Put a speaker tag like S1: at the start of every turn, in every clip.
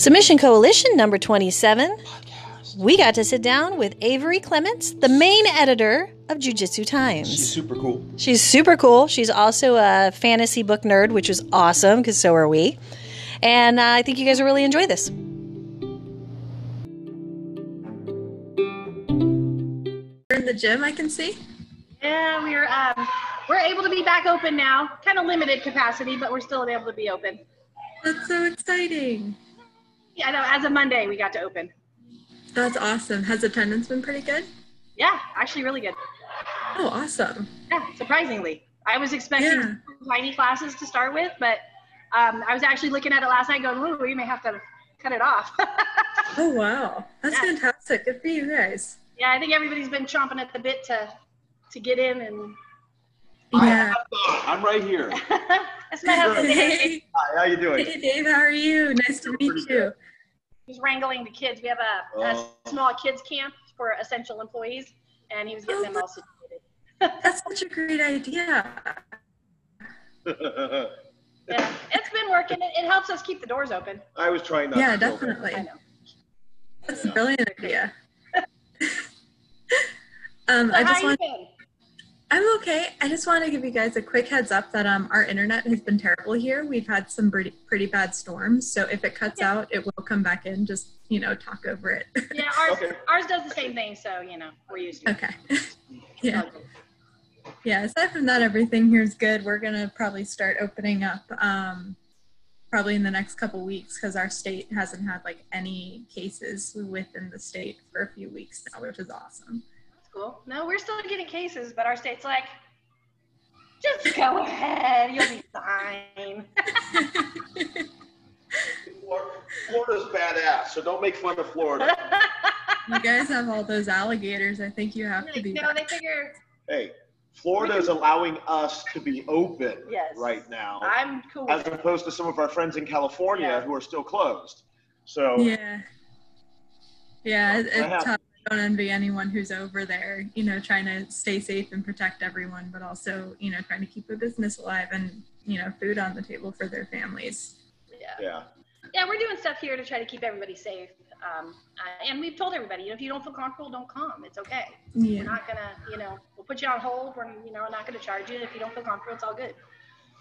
S1: Submission Coalition number 27. We got to sit down with Avery Clements, the main editor of Jiu Jitsu Times.
S2: She's super cool.
S1: She's super cool. She's also a fantasy book nerd, which is awesome because so are we. And uh, I think you guys will really enjoy this.
S3: You're in the gym, I can see.
S4: Yeah, we're um, we're able to be back open now. Kind of limited capacity, but we're still able to be open.
S3: That's so exciting.
S4: Yeah, no. As of Monday, we got to open.
S3: That's awesome. Has attendance been pretty good?
S4: Yeah, actually, really good.
S3: Oh, awesome.
S4: Yeah, surprisingly, I was expecting
S3: Yeah.
S4: tiny classes to start with, but um, I was actually looking at it last night, going, "Ooh, we may have to cut it off."
S3: Oh, wow. That's
S4: Yeah.
S3: fantastic. Good for you guys.
S4: yeah, I think everybody's been chomping at the bit to to get in, and
S3: Yeah.
S2: I'm right here.
S4: that's my husband. Dave.
S3: Hey,
S2: Hi, how you doing?
S3: hey, Dave, how are you? Nice to meet
S2: Pretty
S3: you.
S4: He's wrangling the kids. We have a, a
S2: Oh.
S4: small kids camp for essential employees, and he was getting them all situated.
S3: That's such a great idea.
S4: Yeah, it's been working. It, it helps us keep the doors open.
S2: I was trying not
S3: Yeah,
S2: to feel bad.
S3: definitely.
S4: I know.
S3: That's a brilliant idea. um, I just
S4: you
S3: want
S4: been?
S3: I'm okay. I just want to give you guys a quick heads up that um, our internet has been terrible here. We've had some pretty, pretty bad storms, so if it cuts out, it will come back in. Just you know, talk over it.
S4: Yeah, ours
S2: Okay.
S4: ours does the same thing, so you know we're used to it.
S3: okay. yeah, yeah. Aside from that, everything here is good. We're gonna probably start opening up um, probably in the next couple weeks because our state hasn't had like any cases within the state for a few weeks now, which is awesome.
S4: That's cool. No, we're still getting cases, but our state's like, just go ahead, you'll be fine.
S2: Flor- Florida's badass, so don't make fun of Florida.
S3: you guys have all those alligators. I think you have to be.
S4: you know, they figure
S2: hey, Florida is allowing us to be open
S4: Yes.
S2: right now,
S4: I'm cool.
S2: as
S4: With it.
S2: opposed to some of our friends in California
S4: Yeah.
S2: who are still closed. So
S3: Yeah. Yeah, it, it's tough. I don't envy anyone who's over there, you know, trying to stay safe and protect everyone, but also, you know, trying to keep a business alive and, you know, food on the table for their families.
S4: Yeah.
S2: yeah,
S4: yeah, we're doing stuff here to try to keep everybody safe. Um, and we've told everybody, you know, if you don't feel comfortable, don't come. It's okay.
S3: Yeah.
S4: We're not gonna, you know, we'll put you on hold. We're, you know, not gonna charge you. If you don't feel comfortable, it's all good.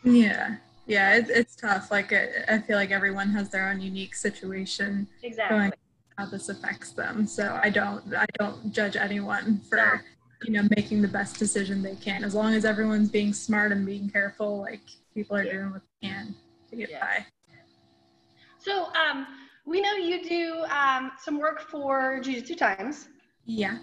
S3: Yeah. Yeah, it, it's tough. Like, I, I feel like everyone has their own unique situation
S4: Exactly.
S3: Going, how this affects them. So I don't, I don't judge anyone for, you know, making the best decision they can. As long as everyone's being smart and being careful, like, people are
S2: Yeah.
S3: doing what they can to get
S4: Yeah.
S3: by.
S4: So um, we know you do um, some work for Jiu-Jitsu Times.
S3: Yeah.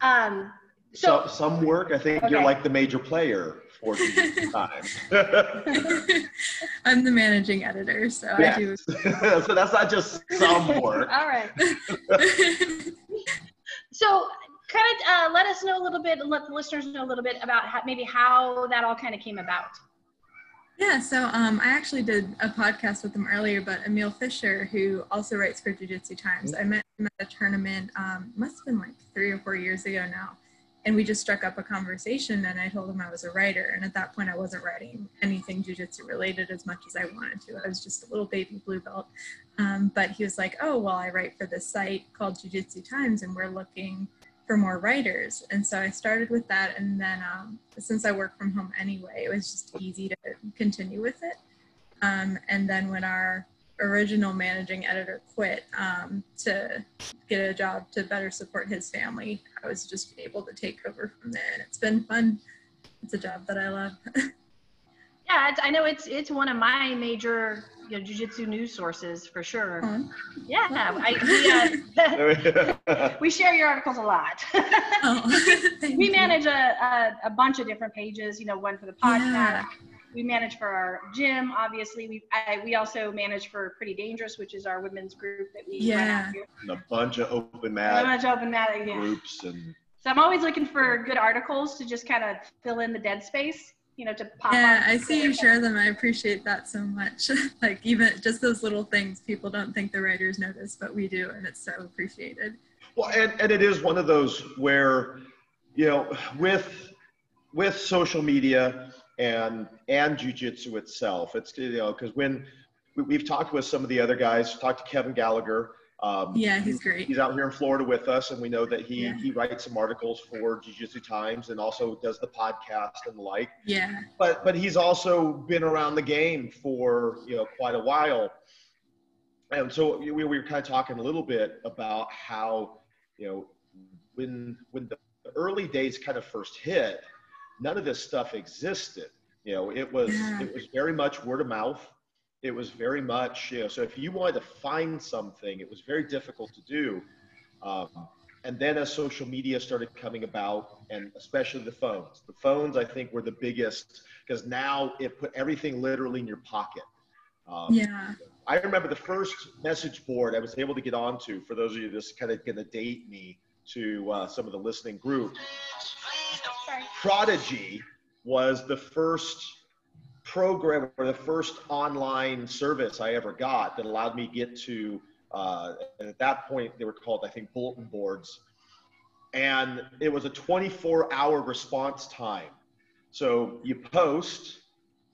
S4: Um,
S2: so,
S4: so
S2: some work. I think you're like the major player for the time.
S3: I'm the managing editor, so I do.
S2: Yes. so that's not just some work.
S4: all right. So kind of uh, let us know a little bit, let the listeners know a little bit about how, maybe how that all kind of came about.
S3: yeah, so um, I actually did a podcast with him earlier, but Emil Fisher, who also writes for Jiu Jitsu Times, I met him at a tournament, um, must have been like three or four years ago now. And we just struck up a conversation, and I told him I was a writer. And at that point, I wasn't writing anything Jiu Jitsu related as much as I wanted to. I was just a little baby blue belt. Um, but he was like, oh, well, I write for this site called Jiu Jitsu Times, and we're looking for more writers. And so I started with that. And then um, since I work from home anyway, it was just easy to continue with it. Um, and then when our original managing editor quit um, to get a job to better support his family, I was just able to take over from there. And it's been fun. It's a job that I love.
S4: Yeah, it's, I know it's it's one of my major you know, jiu-jitsu news sources for sure.
S3: Fun.
S4: Yeah, I, we, uh, we share your articles a lot.
S3: Oh,
S4: we manage a, a, a bunch of different pages, you know, one for the podcast.
S3: Yeah.
S4: We manage for our gym, obviously. We I, we also manage for Pretty Dangerous, which is our women's group that we
S3: Yeah.
S2: And a bunch of open
S4: So
S2: mat
S4: much open mat, yeah.
S2: groups and
S4: So I'm always looking for good articles to just kind of fill in the dead space, you know, to pop
S3: Yeah,
S4: on.
S3: I see you share them. I appreciate that so much. like even just those little things people don't think the writers notice, but we do, and it's so appreciated.
S2: Well, and, and it is one of those where, you know, with with social media and and jujitsu itself, it's you know because when we, have talked with some of the other guys. Talked to Kevin Gallagher.
S3: Um, yeah, he's great.
S2: He's out here in Florida with us, and we know that he yeah. he writes some articles for Jiu Jitsu Times and also does the podcast and the like.
S3: Yeah.
S2: But but he's also been around the game for you know quite a while, and so we, we were kind of talking a little bit about how you know when when the early days kind of first hit, none of this stuff existed. You know, it was yeah. it was very much word of mouth it was very much, you know, so if you wanted to find something, it was very difficult to do. Um, and then as social media started coming about, and especially the phones, the phones I think were the biggest because now it put everything literally in your pocket.
S3: Um, yeah.
S2: I remember the first message board I was able to get onto. For those of you that's kind of going to date me to uh, some of the listening group, Prodigy was the first program or the first online service I ever got that allowed me to get to, uh, at that point, they were called, I think, bulletin boards. And it was a 24 hour response time. So you post,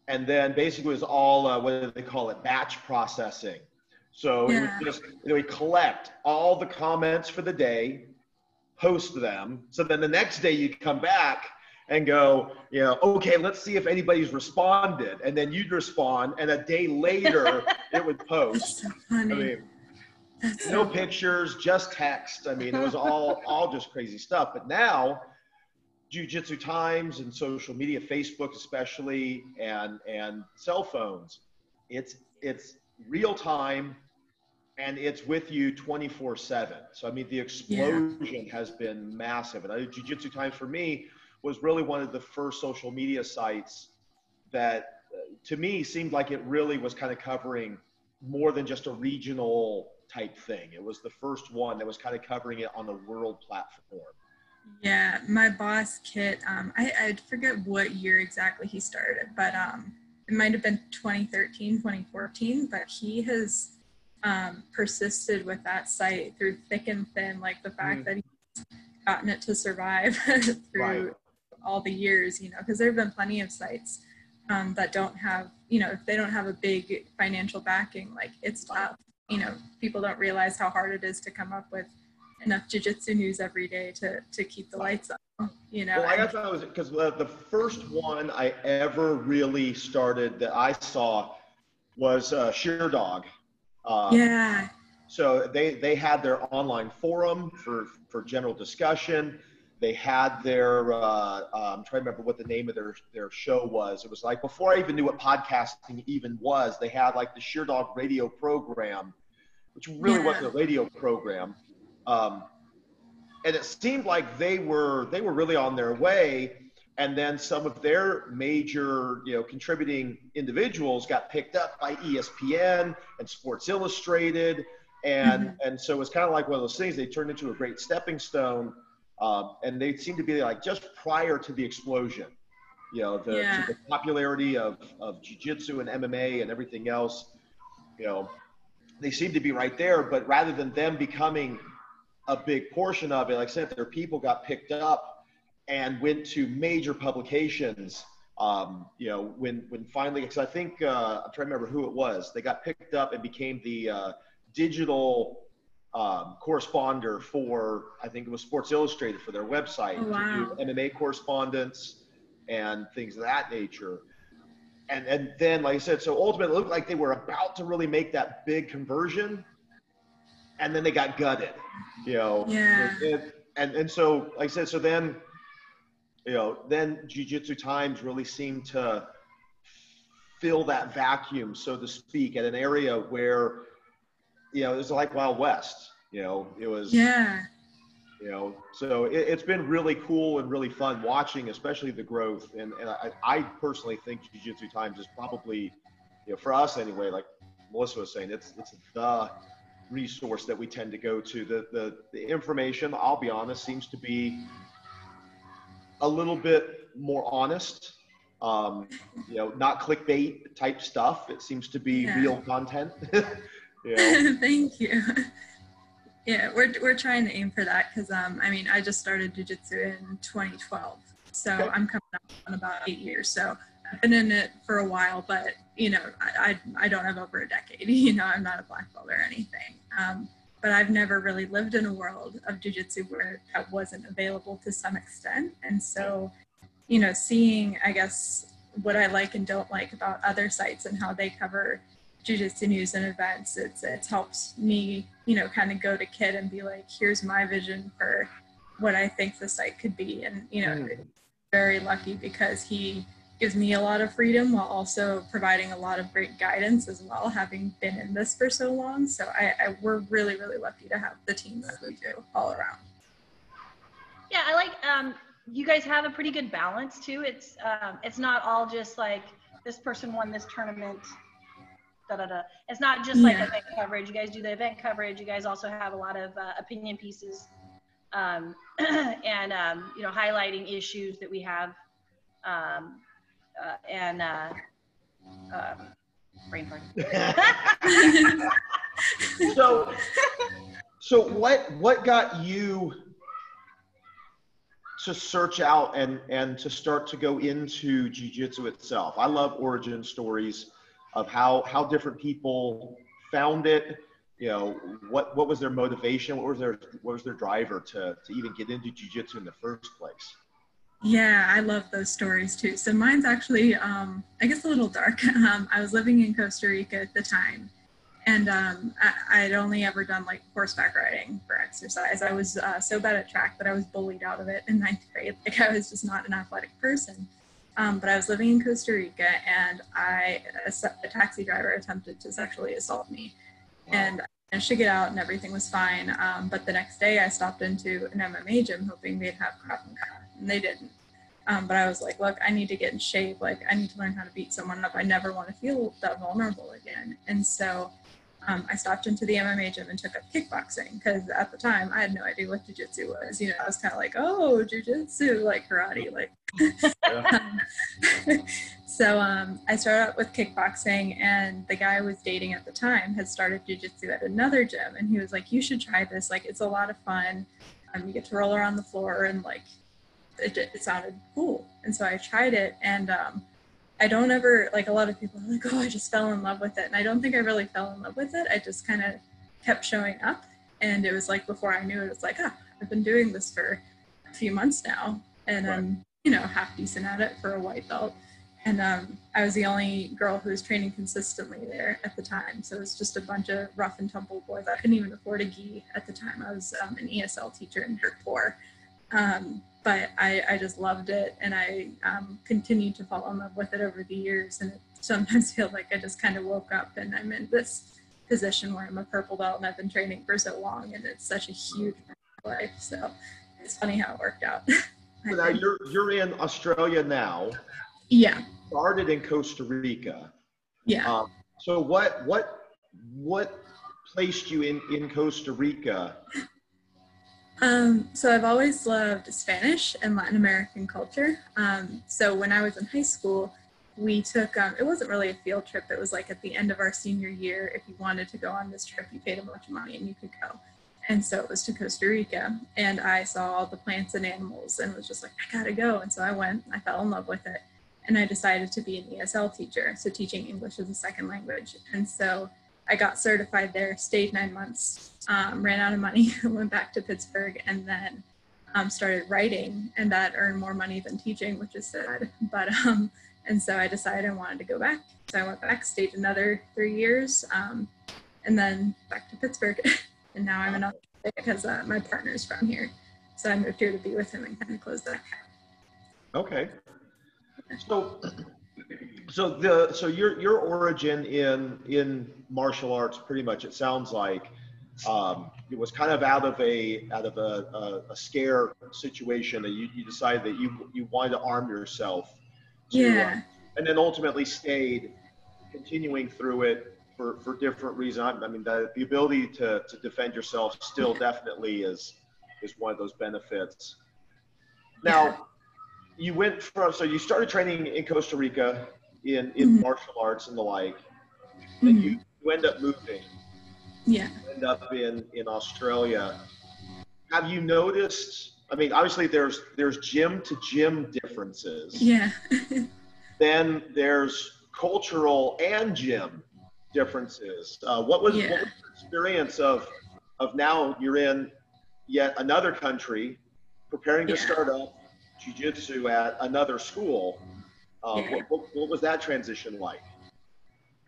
S2: and then basically it was all, uh, what do they call it, batch processing. So yeah. it was just, you know, we collect all the comments for the day, post them. So then the next day you'd come back and go, you know, okay, let's see if anybody's responded. And then you'd respond, and a day later it would post.
S3: That's So I
S2: mean, no pictures, just text. I mean, it was all all just crazy stuff. But now, Jiu-Jitsu Times and social media, Facebook especially, and and cell phones, it's it's real time and it's with you 24 7 so i mean the explosion yeah. has been massive and I, jiu-jitsu times for me was really one of the first social media sites that uh, to me seemed like it really was kind of covering more than just a regional type thing. It was the first one that was kind of covering it on a world platform.
S3: Yeah, my boss Kit, um, I, I forget what year exactly he started, but um, it might have been 2013, 2014, but he has um, persisted with that site through thick and thin, like the fact mm. that he's gotten it to survive through right all the years, you know, because there have been plenty of sites um, that don't have, you know, if they don't have a big financial backing, like it's tough. You know, people don't realize how hard it is to come up with enough jiu-jitsu news every day to, to keep the lights on, you know.
S2: Well, I thought it was because the first one I ever really started that I saw was uh, Sherdog.
S3: Um, yeah.
S2: So they, they had their online forum for, for general discussion they had their uh, um, I'm trying to remember what the name of their their show was. It was like before I even knew what podcasting even was. They had like the Sherdog radio program, which really yeah. wasn't a radio program, um, and it seemed like they were they were really on their way. And then some of their major, you know, contributing individuals got picked up by ESPN and Sports Illustrated, and mm-hmm. and so it's kind of like one of those things. They turned into a great stepping stone um, and they seem to be like just prior to the explosion, you know, the, yeah. the popularity of, of jiu-jitsu and MMA and everything else, you know, they seem to be right there, but rather than them becoming a big portion of it, like I said, their people got picked up and went to major publications. Um, you know, when when finally, because I think uh, I'm trying to remember who it was, they got picked up and became the uh, digital um, corresponder for I think it was Sports Illustrated for their website
S3: oh, wow.
S2: to do MMA correspondence and things of that nature. And and then like I said, so ultimately it looked like they were about to really make that big conversion, and then they got gutted. You know.
S3: Yeah.
S2: and and so like I said, so then you know then Jiu Jitsu Times really seemed to fill that vacuum, so to speak, at an area where you know, it was like Wild West. You know, it was.
S3: Yeah.
S2: You know, so it, has been really cool and really fun watching, especially the growth. And, and I, I personally think Jiu Jitsu Times is probably, you know, for us anyway, like Melissa was saying, it's it's the resource that we tend to go to. The the, the information, I'll be honest, seems to be a little bit more honest. Um, you know, not clickbait type stuff. It seems to be yeah. real content.
S3: Yeah. Thank you. Yeah, we're, we're trying to aim for that because um, I mean I just started jujitsu in 2012, so okay. I'm coming up on about eight years. So I've been in it for a while, but you know, I, I, I don't have over a decade. You know, I'm not a black belt or anything. Um, but I've never really lived in a world of jujitsu where that wasn't available to some extent. And so, you know, seeing, I guess, what I like and don't like about other sites and how they cover jujitsu news and events, it's it's helped me, you know, kind of go to Kit and be like, here's my vision for what I think the site could be. And, you know, mm. very lucky because he gives me a lot of freedom while also providing a lot of great guidance as well, having been in this for so long. So I, I we're really, really lucky to have the team that we do all around.
S4: Yeah, I like um, you guys have a pretty good balance too. It's um, it's not all just like this person won this tournament. Da, da, da. It's not just like yeah. event coverage. You guys do the event coverage. You guys also have a lot of uh, opinion pieces um, and um, you know highlighting issues that we have um, uh, and uh, uh, brain fart.
S2: so, so what what got you to search out and and to start to go into jiu-jitsu itself? I love origin stories of how how different people found it. You know, what what was their motivation? What was their what was their driver to to even get into jiu-jitsu in the first place?
S3: Yeah, I love those stories too. So mine's actually, um, I guess, a little dark. Um, I was living in Costa Rica at the time, and um, I, would only ever done like horseback riding for exercise. I was uh, so bad at track that I was bullied out of it in ninth grade. Like I was just not an athletic person. Um, but I was living in Costa Rica, and I a, a taxi driver attempted to sexually assault me, and I managed to get out, and everything was fine. Um, but the next day, I stopped into an MMA gym, hoping they'd have Krav Maga and they didn't. Um, but I was like, look, I need to get in shape. Like, I need to learn how to beat someone up. I never want to feel that vulnerable again. And so um, I stopped into the MMA gym and took up kickboxing because at the time I had no idea what jujitsu was. You know, I was kind of like, oh, jujitsu, like karate, like. so um, I started out with kickboxing, and the guy I was dating at the time had started jujitsu at another gym, and he was like, you should try this. Like, it's a lot of fun. Um, you get to roll around the floor and like it, it sounded cool. And so I tried it and um, I don't ever, like a lot of people are like, oh, I just fell in love with it. And I don't think I really fell in love with it. I just kind of kept showing up. And it was like before I knew it, it's like, ah, I've been doing this for a few months now. And right. I'm, you know, half decent at it for a white belt. And um, I was the only girl who was training consistently there at the time. So it was just a bunch of rough and tumble boys. I couldn't even afford a gi at the time. I was um, an ESL teacher in Dirt 4. Um, but I, I just loved it and I um, continued to fall in love with it over the years. And it sometimes feels like I just kind of woke up and I'm in this position where I'm a purple belt and I've been training for so long and it's such a huge life. So it's funny how it worked out.
S2: so now you're, you're in Australia now.
S3: Yeah.
S2: Started in Costa Rica.
S3: Yeah. Um,
S2: so what, what, what placed you in, in Costa Rica
S3: um, so I've always loved Spanish and Latin American culture. Um, so when I was in high school, we took, um, it wasn't really a field trip. It was like at the end of our senior year, if you wanted to go on this trip, you paid a bunch of money and you could go. And so it was to Costa Rica. And I saw all the plants and animals and was just like, I gotta go. And so I went, I fell in love with it. And I decided to be an ESL teacher, so teaching English as a second language. And so I got certified there, stayed nine months, um, ran out of money, went back to Pittsburgh, and then um, started writing, and that earned more money than teaching, which is sad. But um, and so I decided I wanted to go back. So I went back, stayed another three years, um, and then back to Pittsburgh. and now I'm in Australia because uh, my partner's from here. So I moved here to be with him and kind of close that.
S2: Okay. So so the so your your origin in in martial arts pretty much it sounds like um, it was kind of out of a out of a, a, a scare situation that you, you decided that you you wanted to arm yourself
S3: to, yeah. uh,
S2: and then ultimately stayed continuing through it for for different reasons. I, I mean the, the ability to to defend yourself still definitely is is one of those benefits. Now yeah. You went from so you started training in costa rica in in mm-hmm. martial arts and the like, mm-hmm. and you, you end up moving.
S3: Yeah.
S2: end up in in Australia. Have you noticed? I mean, obviously there's there's gym to gym differences.
S3: Yeah.
S2: then there's cultural and gym differences. Uh, what was
S3: Yeah.
S2: what was your experience of of now you're in yet another country, preparing to
S3: Yeah.
S2: start up jiu-jitsu at another school? Uh,
S3: Yeah.
S2: what, what, what was that transition like?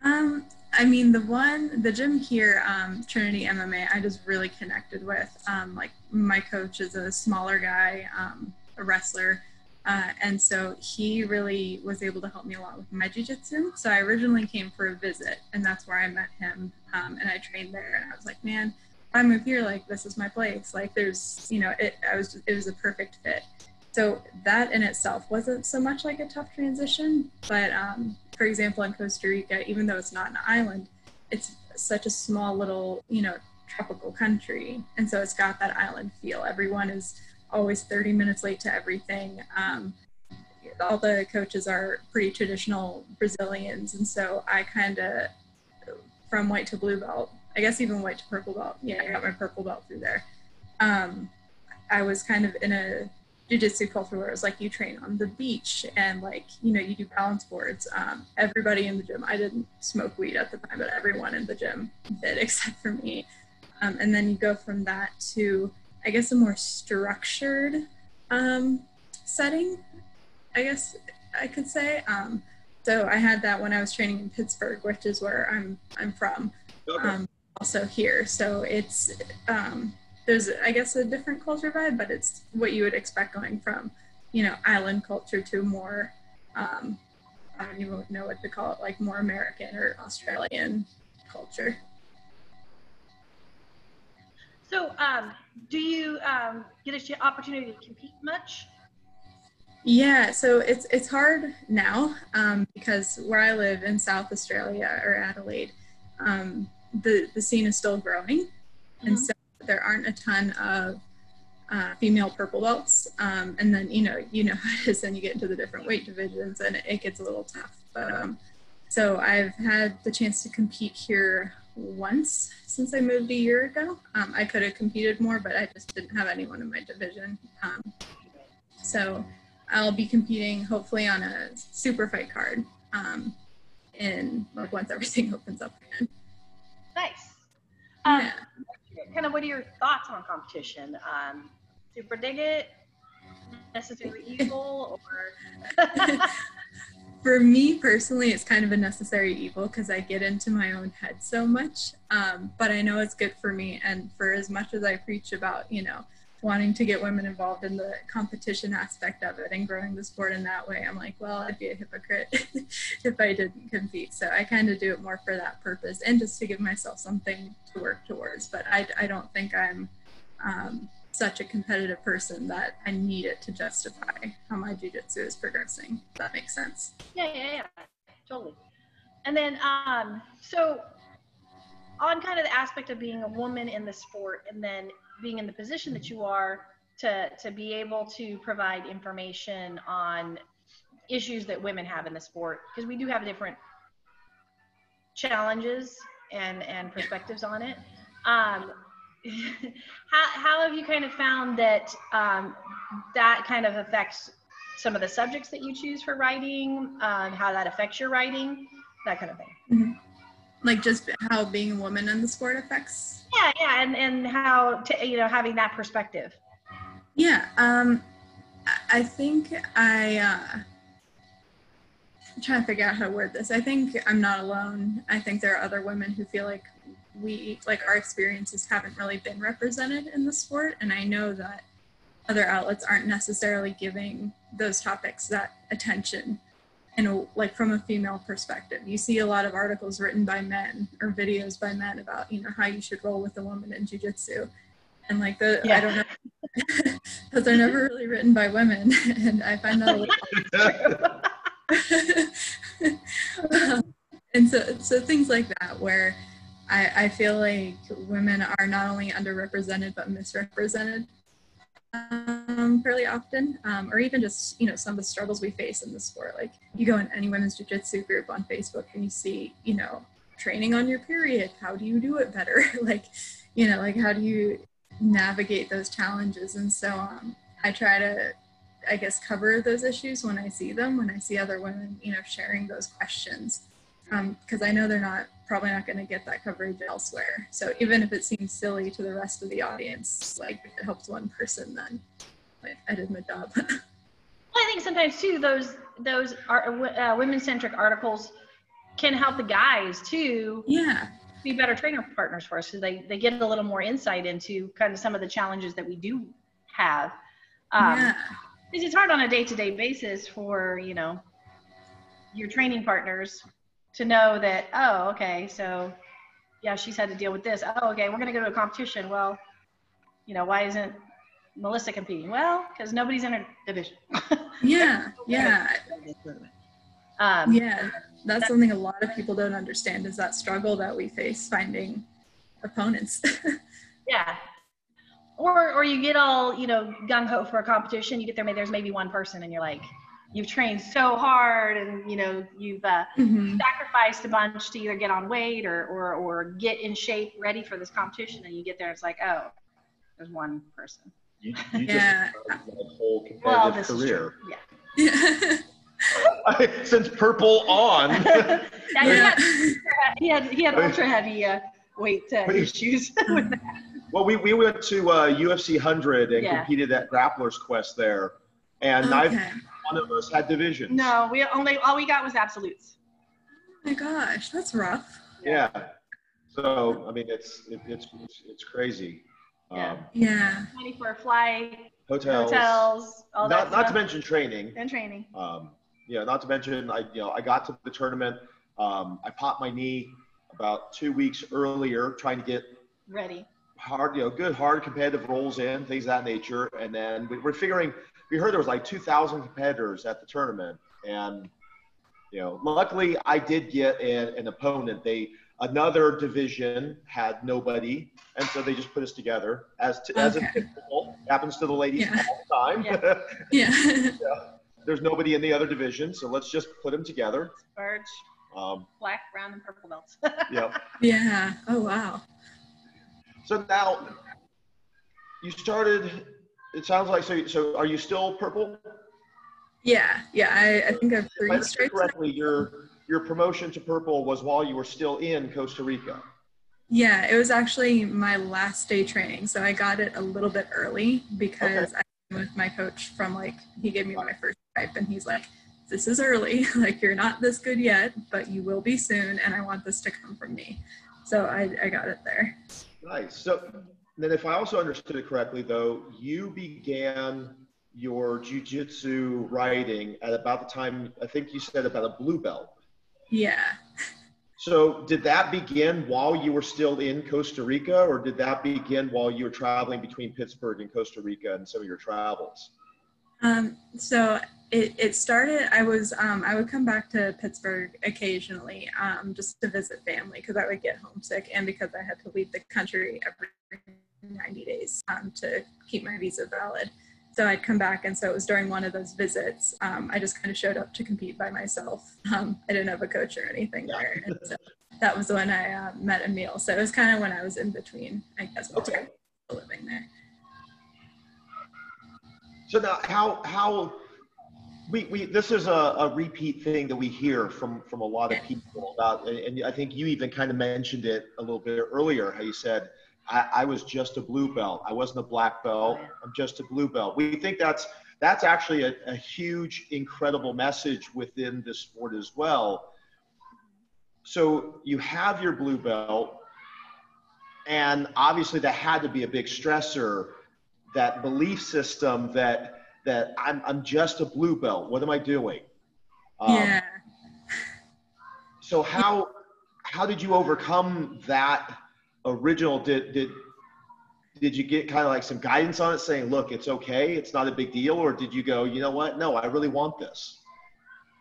S3: Um, I mean, the one, the gym here, um, Trinity MMA, I just really connected with. Um, like my coach is a smaller guy, um, a wrestler, uh, and so he really was able to help me a lot with my jujitsu. So I originally came for a visit, and that's where I met him, um, and I trained there. And I was like, man, if I move here, like this is my place. Like there's, you know, it. I was, it was a perfect fit. So that in itself wasn't so much like a tough transition, but um, for example, in Costa Rica, even though it's not an island, it's such a small little, you know, tropical country, and so it's got that island feel. Everyone is always 30 minutes late to everything. Um, all the coaches are pretty traditional Brazilians, and so I kind of, from white to blue belt, I guess even white to purple belt. Yeah, I got my purple belt through there. Um, I was kind of in a jiu-jitsu culture where it was like you train on the beach and like you know you do balance boards um, everybody in the gym i didn't smoke weed at the time but everyone in the gym did except for me um, and then you go from that to i guess a more structured um, setting i guess i could say um, so i had that when i was training in pittsburgh which is where i'm i'm from
S2: Okay.
S3: um, also here. So it's um, there's I guess a different culture vibe, but it's what you would expect going from you know island culture to more um, I don't even know what to call it, like more American or Australian culture.
S4: So, um, do you um, get a opportunity to compete much?
S3: Yeah, so it's it's hard now um, because where I live in South Australia or Adelaide, um, the the scene is still growing, and
S4: Mhm.
S3: so there aren't a ton of uh, female purple belts. Um, and then you know you know how it is, then you get into the different weight divisions, and it, it gets a little tough. But um, so I've had the chance to compete here once since I moved a year ago. Um, I could have competed more, but I just didn't have anyone in my division. Um, so I'll be competing hopefully on a super fight card um, in like once everything opens up again.
S4: Nice. Um,
S3: Yeah.
S4: Kind of, what are your thoughts on competition? Um, super dig it? Necessarily evil? Or
S3: For me personally, it's kind of a necessary evil because I get into my own head so much. Um, but I know it's good for me. And for as much as I preach about, you know, wanting to get women involved in the competition aspect of it and growing the sport in that way, I'm like, well, I'd be a hypocrite if I didn't compete. So I kind of do it more for that purpose and just to give myself something to work towards. But I, I don't think I'm um, such a competitive person that I need it to justify how my jujitsu is progressing. If that makes sense.
S4: yeah, yeah, yeah, totally. And then, um, so on kind of the aspect of being a woman in the sport and then being in the position that you are to, to be able to provide information on issues that women have in the sport, because we do have different challenges and, and perspectives on it. Um, how, how have you kind of found that um, that kind of affects some of the subjects that you choose for writing, um, how that affects your writing, that kind of thing?
S3: Like just how being a woman in the sport affects.
S4: Yeah, yeah, and, and how, to, you know, having that perspective.
S3: Yeah, um, I- think I. Uh, I'm trying to figure out how to word this. I think I'm not alone. I think there are other women who feel like we, like our experiences haven't really been represented in the sport, and I know that other outlets aren't necessarily giving those topics that attention in a, like from a female perspective. You see a lot of articles written by men or videos by men about you know how you should roll with a woman in jujitsu, and like the I don't know those are never really written by women, and I find that a little um, and so so things like that where I, I feel like women are not only underrepresented but misrepresented um, fairly often um, or even just you know some of the struggles we face in the sport like you go in any women's jiu-jitsu group on facebook and you see you know training on your period how do you do it better like you know like how do you navigate those challenges and so um, i try to I guess, cover those issues when I see them, when I see other women, you know, sharing those questions. Because um, I know they're not probably not going to get that coverage elsewhere. So even if it seems silly to the rest of the audience, like if it helps one person, then I did my job.
S4: well, I think sometimes too those those uh, women centric articles can help the guys too.
S3: Yeah.
S4: Be better trainer partners for us because they, they get a little more insight into kind of some of the challenges that we do have. Um, yeah. Because it's hard on a day to day basis for, you know, your training partners to know that, oh, okay, so yeah, she's had to deal with this. Oh, okay, we're going to go to a competition. Well, you know, why isn't Melissa competing? Well, because nobody's in her division.
S3: yeah, yeah. Um, yeah, that's something a lot of people don't understand is that struggle that we face finding opponents.
S4: yeah. Or, or you get all, you know, gung ho for a competition. You get there, maybe there's maybe one person and you're like, you've trained so hard and, you know, you've uh, mm-hmm. sacrificed a bunch to either get on weight or, or, or get in shape ready for this competition. And you get there, it's like, oh, there's one person.
S2: You, you yeah. just a whole competitive well, this career.
S4: Is true. Yeah.
S2: since purple on. yeah,
S4: he, had, he had he had ultra heavy uh, weight uh, issues with that.
S2: Well, we, we went to uh, UFC 100 and yeah. competed at Grappler's Quest there, and okay. neither one of us had divisions.
S4: No, we only all we got was absolutes.
S3: Oh my gosh, that's rough.
S2: Yeah. So I mean, it's it, it's, it's it's crazy.
S3: Yeah. Um, yeah.
S4: Money for a flight.
S2: Hotels.
S4: Hotels. All
S2: not,
S4: that
S2: not to mention training.
S4: And training.
S2: Um, you know, not to mention, I, you know, I got to the tournament. Um, I popped my knee about two weeks earlier, trying to get
S4: ready.
S2: Hard, you know, good, hard competitive rolls in, things of that nature. And then we, we're figuring, we heard there was like 2,000 competitors at the tournament. And, you know, luckily I did get an, an opponent. They, another division had nobody. And so they just put us together as, to, okay. as a typical happens to the ladies yeah. all the time.
S3: Yeah. yeah.
S2: yeah there's nobody in the other division, so let's just put them together.
S4: Barge, um, black, brown, and purple belts.
S2: yep.
S3: Yeah. Oh wow.
S2: So now you started. It sounds like so. So are you still purple?
S3: Yeah. Yeah. I, I think I've three
S2: straight. Correctly, your your promotion to purple was while you were still in Costa Rica.
S3: Yeah, it was actually my last day training, so I got it a little bit early because okay. I with my coach from like he gave me my first stripe and he's like this is early. Like you're not this good yet but you will be soon and i want this to come from me. So i, I got it there.
S2: Nice. So then if i also understood it correctly though you began your jiu-jitsu writing at about the time i think you said about a blue belt
S3: yeah
S2: so did that begin while you were still in costa rica or did that begin while you were traveling between pittsburgh and costa rica and some of your travels
S3: um, so it, it started, I was, um, I would come back to Pittsburgh occasionally um, just to visit family because I would get homesick and because I had to leave the country every 90 days um, to keep my visa valid. So I'd come back, and so it was during one of those visits. Um, I just kind of showed up to compete by myself. Um, I didn't have a coach or anything there, and so that was when I uh, met Emil. So it was kind of when I was in between, I guess, okay. living there.
S2: So now, how how we, we this is a, a repeat thing that we hear from from a lot of people about, and I think you even kind of mentioned it a little bit earlier. How you said I, I was just a blue belt, I wasn't a black belt, I'm just a blue belt. We think that's that's actually a, a huge, incredible message within this sport as well. So you have your blue belt, and obviously that had to be a big stressor that belief system that that I'm I'm just a blue belt. What am I doing?
S3: Um, yeah.
S2: So how how did you overcome that original? Did did did you get kind of like some guidance on it, saying, "Look, it's okay, it's not a big deal," or did you go, "You know what? No, I really want this."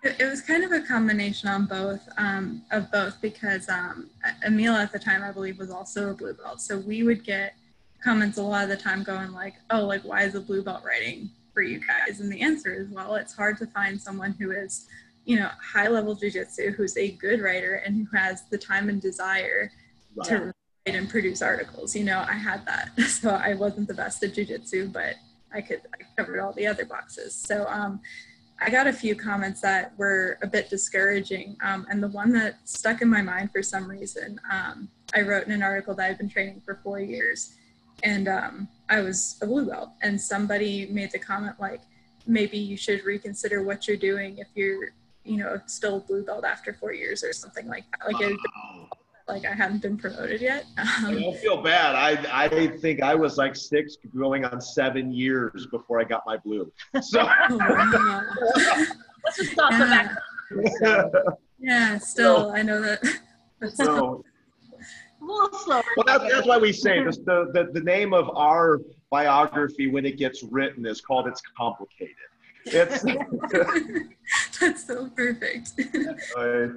S3: It, was kind of a combination on both um, of both because um, Emil at the time I believe was also a blue belt, so we would get comments a lot of the time going like, oh, like why is a blue belt writing for you guys? And the answer is, well, it's hard to find someone who is, you know, high level jujitsu, who's a good writer and who has the time and desire wow. to and produce articles. You know, I had that. So I wasn't the best at jujitsu, but I could I covered all the other boxes. So um, I got a few comments that were a bit discouraging. Um, and the one that stuck in my mind for some reason, um, I wrote in an article that I've been training for four years. And um, I was a blue belt. And somebody made the comment like, maybe you should reconsider what you're doing if you're, you know, still blue belt after four years or something like that. Like, it, like I hadn't been promoted yet.
S2: I
S3: Um,
S2: don't feel bad. I I think I was like six, going on seven years before I got my blue. So
S3: oh, wow.
S4: Let's just stop the back.
S3: Yeah, still, I know that. That's
S2: so
S4: A little slower.
S2: well, that's, that's why we say this. The, the the name of our biography when it gets written is called "It's Complicated." It's
S3: That's so perfect.
S2: uh,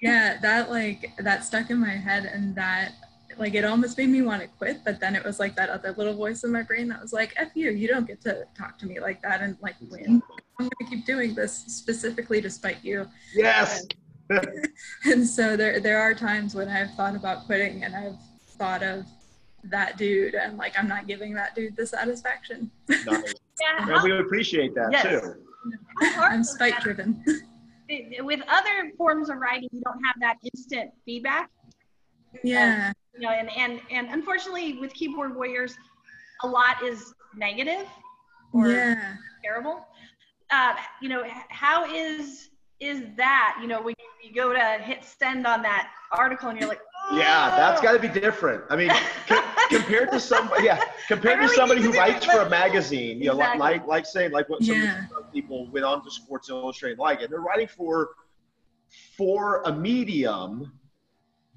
S3: yeah, that like that stuck in my head and that like it almost made me want to quit, but then it was like that other little voice in my brain that was like, F you, you don't get to talk to me like that and like win. I'm gonna keep doing this specifically to spite you.
S2: yes.
S3: And so there there are times when I've thought about quitting and I've thought of that dude and like I'm not giving that dude the satisfaction.
S2: Nice.
S4: Yeah,
S2: And we appreciate that
S4: Yes.
S2: too.
S4: how hard
S3: I'm
S4: is
S3: spite driven.
S4: With other forms of writing, you don't have that instant feedback.
S3: yeah.
S4: You know, and and and unfortunately, with keyboard warriors, a lot is negative or
S3: Yeah.
S4: terrible. Uh, you know, how is is that? You know, when you go to hit send on that article and you're like,
S2: Yeah, that's got to be different. I mean, co- compared to somebody, yeah, compared
S4: really
S2: to somebody who writes for a magazine, you know,
S4: Exactly.
S2: like like saying like what some
S3: Yeah.
S2: people went on to Sports Illustrated like, and they're writing for for a medium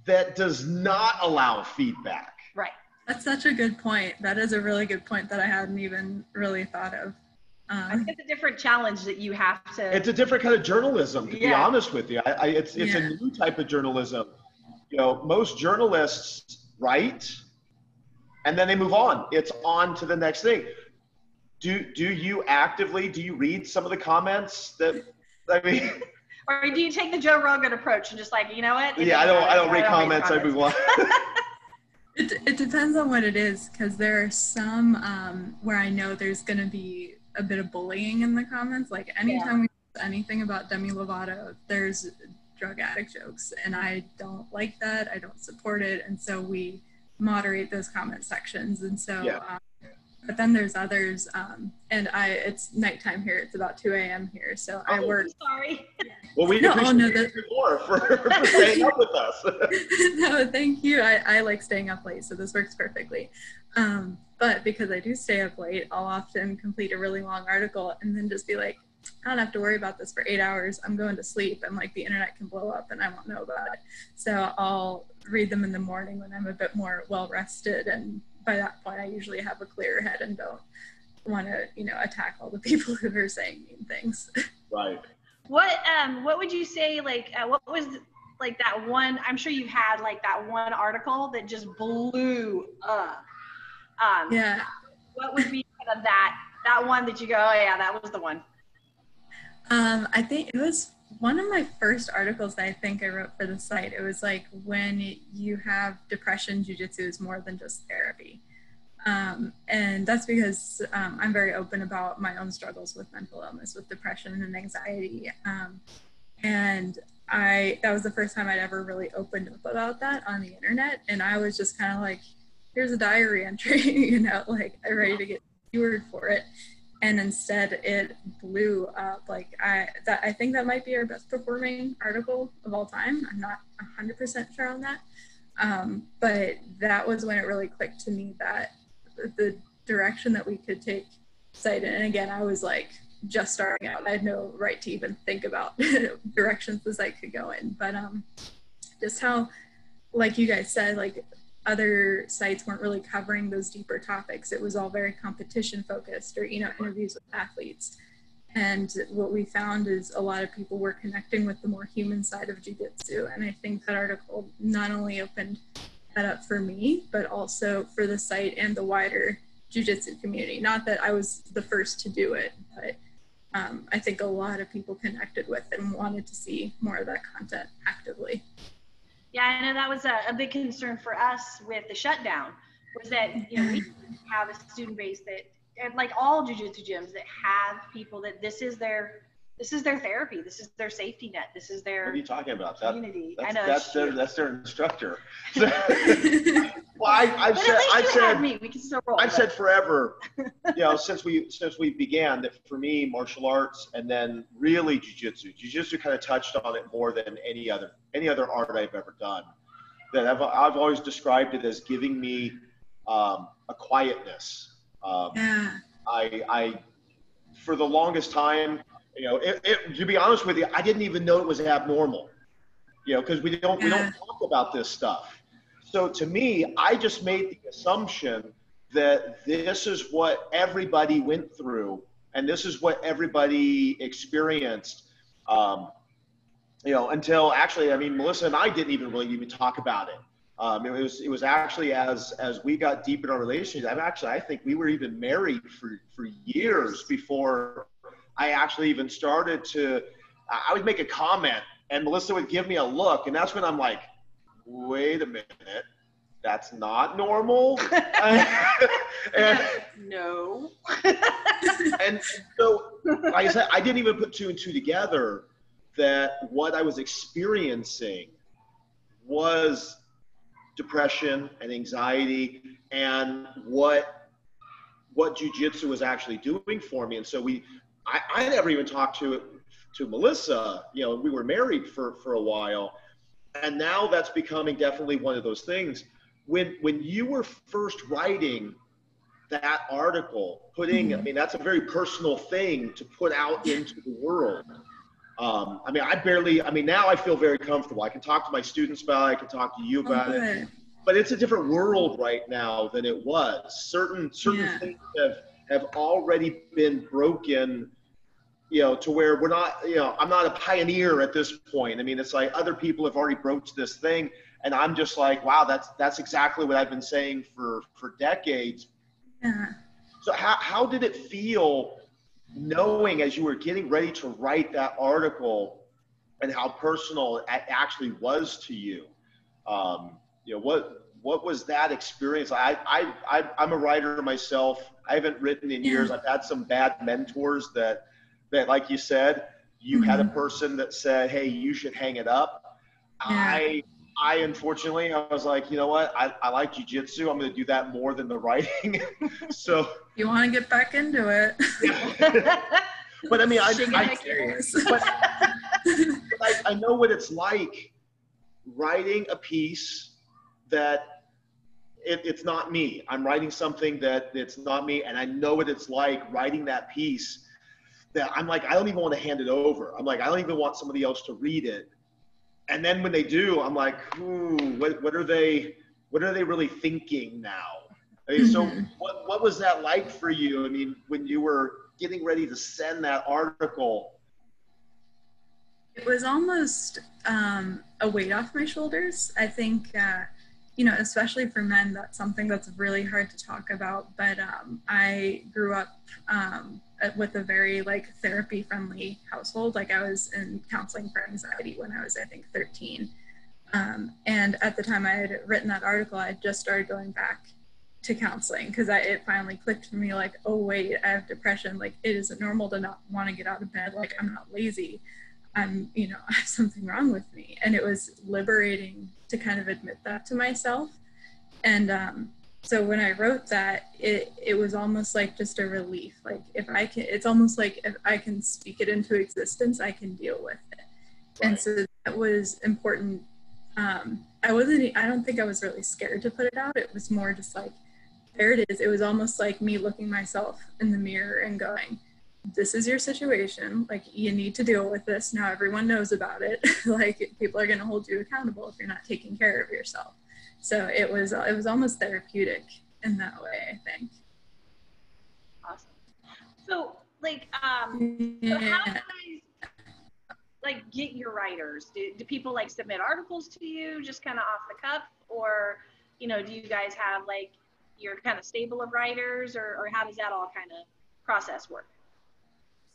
S2: that does not allow feedback.
S4: right.
S3: That's such a good point. That is a really good point that I hadn't even really thought of.
S4: I
S3: Um,
S4: think it's a different challenge that you have to.
S2: It's a different kind of journalism, to be honest with you. I, I, it's it's
S3: Yeah.
S2: a new type of journalism. You know, most journalists write, and then they move on. It's on to the next thing. Do do you actively do you read some of the comments that I mean?
S4: or do you take the Joe Rogan approach and just like, you know what? It
S2: yeah, I
S4: doesn't
S2: don't I don't read comments. I move on.
S3: it, it depends on what it is because there are some um, where I know there's going to be a bit of bullying in the comments. Like anytime we post anything about Demi Lovato, there's drug addict jokes, and I don't like that. I don't support it, and so we moderate those comment sections. And so,
S2: Yeah.
S3: um, but then there's others, um, and I it's nighttime here. It's about 2 a.m. here, so I
S2: Oh.
S3: work
S4: Sorry.
S2: Well, we
S3: No,
S2: appreciate
S3: no,
S2: you
S3: that-
S2: more for, for staying up with us.
S3: no, thank you. I, I like staying up late, so this works perfectly. Um, but because I do stay up late, I'll often complete a really long article and then just be like, I don't have to worry about this for eight hours. I'm going to sleep, and like the internet can blow up, and I won't know about it. So I'll read them in the morning when I'm a bit more well rested, and by that point, I usually have a clear head and don't want to, you know, attack all the people who are saying mean things.
S2: right.
S4: What um what would you say like uh, what was like that one I'm sure you've had like that one article that just blew up. Um
S3: yeah.
S4: what would be kind of that that one that you go, Oh yeah, that was the one.
S3: Um, I think it was one of my first articles that I think I wrote for the site. It was like when you have depression, jujitsu is more than just therapy. Um, and that's because um, I'm very open about my own struggles with mental illness, with depression and anxiety. Um, and I that was the first time I'd ever really opened up about that on the internet. And I was just kind of like, here's a diary entry, you know, like I'm ready to get keyword for it and instead it blew up. Like i that i think that might be our best performing article of all time. I'm not 100% sure on that. Um, but that was when it really clicked to me that the direction that we could take site and again i was like just starting out. I had no right to even think about directions the site could go in. But um just how like you guys said like other sites weren't really covering those deeper topics. It was all very competition focused or, you know, interviews with athletes. And what we found is a lot of people were connecting with the more human side of jujitsu. And I think that article not only opened that up for me, but also for the site and the wider jujitsu community. Not that I was the first to do it, but um, I think a lot of people connected with and wanted to see more of that content actively.
S4: Yeah, I know that was a, a big concern for us with the shutdown was that you know we have a student base that and like all jujitsu gyms that have people that this is their this is their therapy. This is their safety net. This is their.
S2: What are you talking about? That,
S4: community.
S2: that's,
S4: I know.
S2: that's their that's their instructor. well, I, I've
S4: but
S2: said I've said
S4: me. We can still roll.
S2: I've
S4: but-
S2: said forever, you know, since we since we began that for me, martial arts and then really jujitsu. Jujitsu kind of touched on it more than any other any other art I've ever done. That I've I've always described it as giving me um, a quietness. Um,
S3: Yeah.
S2: I I for the longest time, you know, it, it, to be honest with you, I didn't even know it was abnormal. You know, because we don't we don't talk about this stuff. So to me, I just made the assumption that this is what everybody went through, and this is what everybody experienced. Um, you know, until actually, I mean, Melissa and I didn't even really even talk about it. Um, it was it was actually as as we got deep in our relationship. I'm actually I think we were even married for for years before I actually even started to. I would make a comment and Melissa would give me a look, and that's when I'm like, wait a minute, that's not normal. and,
S4: no.
S2: and so, like I said, I didn't even put two and two together that what I was experiencing was depression and anxiety and what what jujitsu was actually doing for me. And so we, I, I never even talked to to Melissa. You know, we were married for for a while, and now that's becoming definitely one of those things. When when you were first writing that article, putting, mm-hmm. I mean, that's a very personal thing to put out into the world. Um, I mean, I barely, I mean, now I feel very comfortable. I can talk to my students about it. I can talk to you
S3: Oh,
S2: about it but it's a different world right now than it was. Certain certain
S3: Yeah.
S2: things have have already been broken, you know, to where we're not, you know, I'm not a pioneer at this point. I mean, it's like other people have already broached this thing, and I'm just like, wow, that's that's exactly what I've been saying for for decades.
S3: Yeah.
S2: So how how did it feel knowing as you were getting ready to write that article and how personal it actually was to you? Um, you know, what what was that experience? I I, I I'm a writer myself. I haven't written in years. I've had some bad mentors that that like you said, you had a
S3: Mhm.
S2: person that said, "Hey, you should hang it up."
S3: Yeah.
S2: I I unfortunately I was like, you know what? I, I like jujitsu. I'm going to do that more than the writing. so,
S3: You want to get back into it?
S2: but I mean, I, I, but I, I know what it's like writing a piece that it, it's not me. I'm writing something that it's not me, and I know what it's like writing that piece. That I'm like, I don't even want to hand it over. I'm like, I don't even want somebody else to read it. And then when they do, I'm like, ooh, what, what are they? What are they really thinking now? I mean, so
S3: Mhm.
S2: what, what was that like for you? I mean, when you were getting ready to send that article,
S3: it was almost um, a weight off my shoulders. I think, uh, you know, especially for men, that's something that's really hard to talk about. But um, I grew up um, with a very like therapy friendly household. Like I was in counseling for anxiety when I was, I think, 13. Um, and at the time I had written that article, I just started going back to counseling because it finally clicked for me like, oh, wait, I have depression. Like, it isn't normal to not want to get out of bed. Like, I'm not lazy. I'm, you know, I have something wrong with me. And it was liberating to kind of admit that to myself. And um, so when I wrote that, it, it was almost like just a relief. Like, if I can, it's almost like if I can speak it into existence, I can deal with it. And so that was important. Um, I wasn't, I don't think I was really scared to put it out. It was more just like, there it is. It was almost like me looking myself in the mirror and going, this is your situation. Like, you need to deal with this. Now everyone knows about it. like, people are going to hold you accountable if you're not taking care of yourself. So it was, it was almost therapeutic in that way, I think.
S4: awesome. So, like, um, so how do you guys like get your writers? Do, do people like submit articles to you just kind of off the cuff, or you know, do you guys have like your kind of stable of writers, or, or how does that all kind of process work?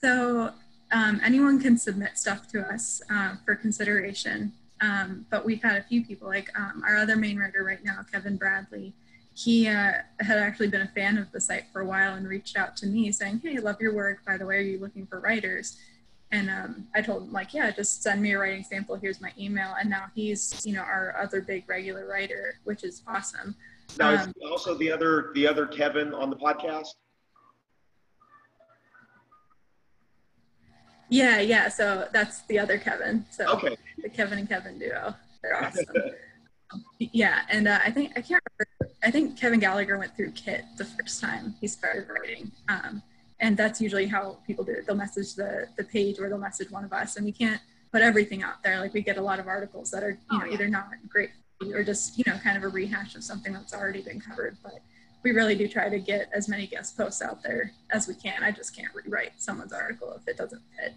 S3: So um, anyone can submit stuff to us uh, for consideration. Um, but we've had a few people, like um, our other main writer right now, Kevin Bradley. he uh, had actually been a fan of the site for a while and reached out to me saying, "Hey, love your work. By the way, are you looking for writers?" And um, I told him like, "Yeah, just send me a writing sample. Here's my email." And now he's you know our other big regular writer, which is awesome.
S2: Now, um, is also the other the other Kevin on the podcast?
S3: Yeah, yeah. So that's the other Kevin. So
S2: okay.
S3: the Kevin and Kevin duo. They're awesome. yeah, and uh, I think I can't remember. I think Kevin Gallagher went through Kit the first time he started writing, um, and that's usually how people do it. They'll message the the page or they'll message one of us, and we can't put everything out there. Like we get a lot of articles that are you oh, know yeah. either not great or just you know kind of a rehash of something that's already been covered, but we really do try to get as many guest posts out there as we can. I just can't rewrite someone's article if it doesn't fit.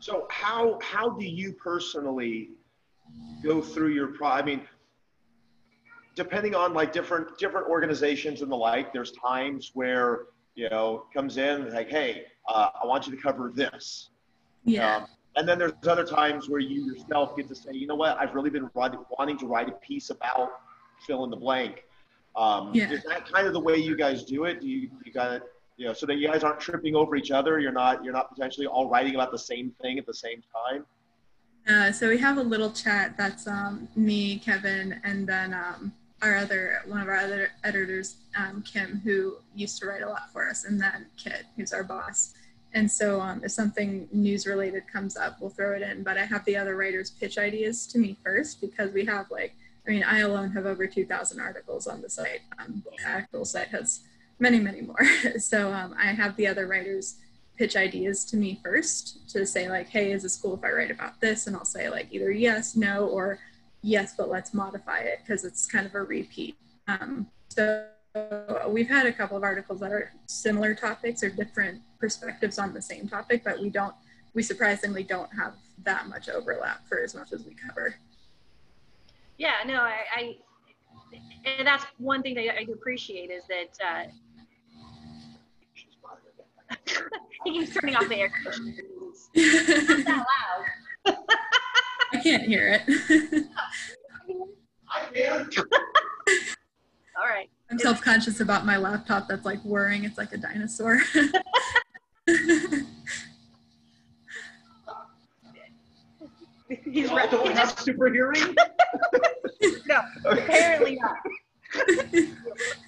S2: So how how do you personally go through your pro? I mean, depending on like different different organizations and the like, there's times where you know comes in like, hey, uh, I want you to cover this.
S3: Yeah. Um,
S2: and then there's other times where you yourself get to say, you know what, I've really been wanting to write a piece about fill in the blank. Um, yeah. Is that kind of the way you guys do it? Do you you got it? You know, so that you guys aren't tripping over each other. You're not you're not potentially all writing about the same thing at the same time.
S3: Uh, so we have a little chat that's um, me, Kevin, and then um, our other one of our other editors, um, Kim, who used to write a lot for us, and then Kit, who's our boss. And so um, if something news related comes up, we'll throw it in. But I have the other writers pitch ideas to me first because we have like, I mean, I alone have over 2,000 articles on the site. Um, the actual site has many, many more. so um, I have the other writers pitch ideas to me first to say like, hey, is this cool if I write about this? And I'll say like either yes, no, or yes, but let's modify it because it's kind of a repeat. Um, so we've had a couple of articles that are similar topics or different perspectives on the same topic, but we don't, we surprisingly don't have that much overlap for as much as we cover.
S4: Yeah, no, I, I and that's one thing that I do appreciate is that uh, he keeps turning off the air conditioner. Not that loud.
S3: I can't hear it.
S2: I can.
S4: All right.
S3: I'm self conscious about my laptop that's like whirring. It's like a dinosaur.
S2: He's right. don't have super hearing?
S4: No, apparently not.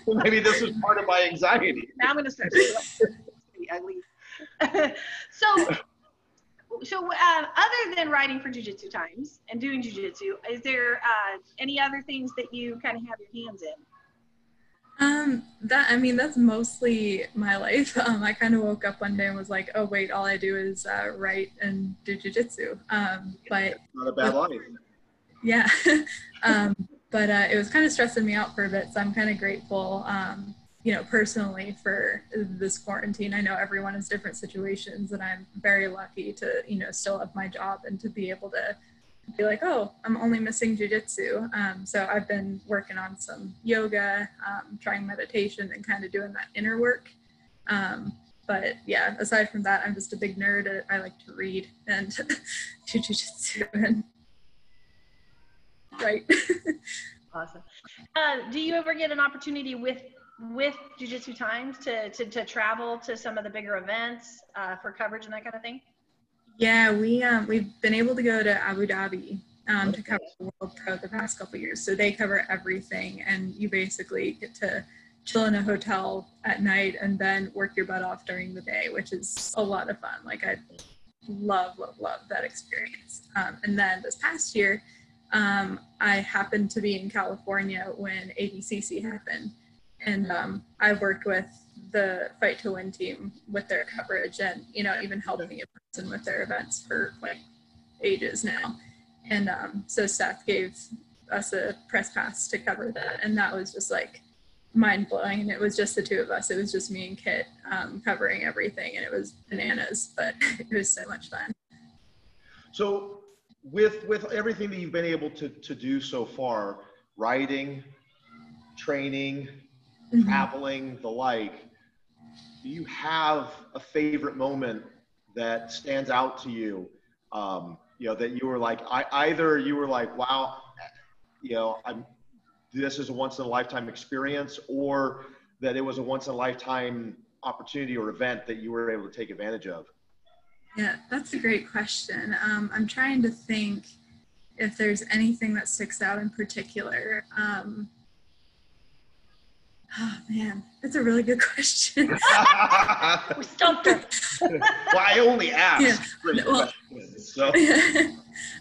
S2: well, maybe this is part of my anxiety.
S4: Now I'm going to start. ugly. so, so uh, other than writing for Jiu-Jitsu Times and doing Jiu-Jitsu, is there uh, any other things that you kind of have your hands in?
S3: Um, that I mean, that's mostly my life. Um, I kind of woke up one day and was like, "Oh wait, all I do is uh, write and do jujitsu." Um, but
S2: not a bad life.
S3: Yeah, um, but uh, it was kind of stressing me out for a bit. So I'm kind of grateful, um, you know, personally for this quarantine. I know everyone has different situations, and I'm very lucky to, you know, still have my job and to be able to be like, oh, I'm only missing jujitsu. Um, so I've been working on some yoga, um, trying meditation, and kind of doing that inner work. Um, but yeah, aside from that, I'm just a big nerd. I like to read and do jujitsu and write.
S4: awesome. Uh, do you ever get an opportunity with with Jiu-Jitsu Times to, to, to travel to some of the bigger events uh, for coverage and that kind of thing?
S3: Yeah, we um, we've been able to go to Abu Dhabi um, to cover the World Pro the past couple years. So they cover everything, and you basically get to chill in a hotel at night and then work your butt off during the day, which is a lot of fun. Like I love, love, love that experience. Um, and then this past year, um, I happened to be in California when ADCC happened, and um, I worked with the Fight to Win team with their coverage and, you know, even helping me in person with their events for like ages now. And um, so Seth gave us a press pass to cover that. And that was just like mind blowing. And it was just the two of us. It was just me and Kit um, covering everything. And it was bananas, but it was so much fun.
S2: So with, with everything that you've been able to, to do so far, writing, training, mm-hmm. traveling, the like, do you have a favorite moment that stands out to you? Um, you know, that you were like, I, either you were like, wow, you know, I'm this is a once in a lifetime experience or that it was a once in a lifetime opportunity or event that you were able to take advantage of?
S3: Yeah, that's a great question. Um, I'm trying to think if there's anything that sticks out in particular. Um, oh man, that's a really good question.
S4: we stumped her.
S2: well, I only asked.
S3: Yeah. Well, so.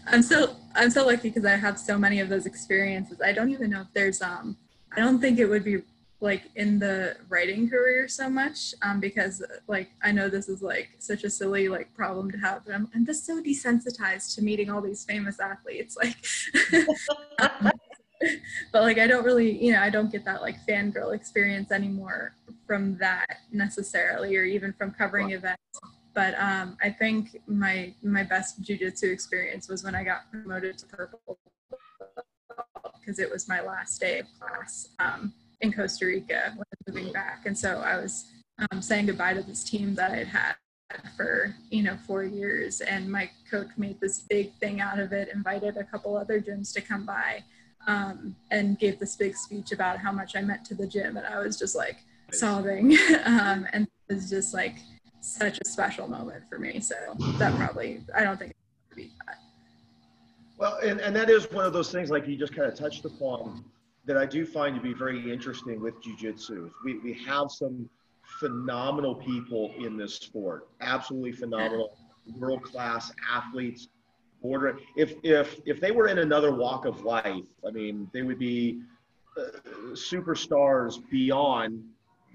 S3: I'm so I'm so lucky because I have so many of those experiences. I don't even know if there's um I don't think it would be like in the writing career so much um, because like I know this is like such a silly like problem to have, but I'm, I'm just so desensitized to meeting all these famous athletes. Like, um, but like I don't really, you know, I don't get that like fangirl experience anymore from that necessarily, or even from covering events. But um, I think my my best jujitsu experience was when I got promoted to purple because it was my last day of class. Um, in Costa Rica when moving back. And so I was um, saying goodbye to this team that I'd had for you know four years. And my coach made this big thing out of it invited a couple other gyms to come by um, and gave this big speech about how much i meant to the gym. And i was just like sobbing um, and it was just like such a special moment for me. So that probably i don't think it would be that.
S2: Well and, and that is one of those things like you just kind of touched upon that I do find to be very interesting with jujitsu. We, we have some phenomenal people in this sport, absolutely phenomenal, world class athletes. Border, if if if they were in another walk of life, I mean, they would be uh, superstars beyond.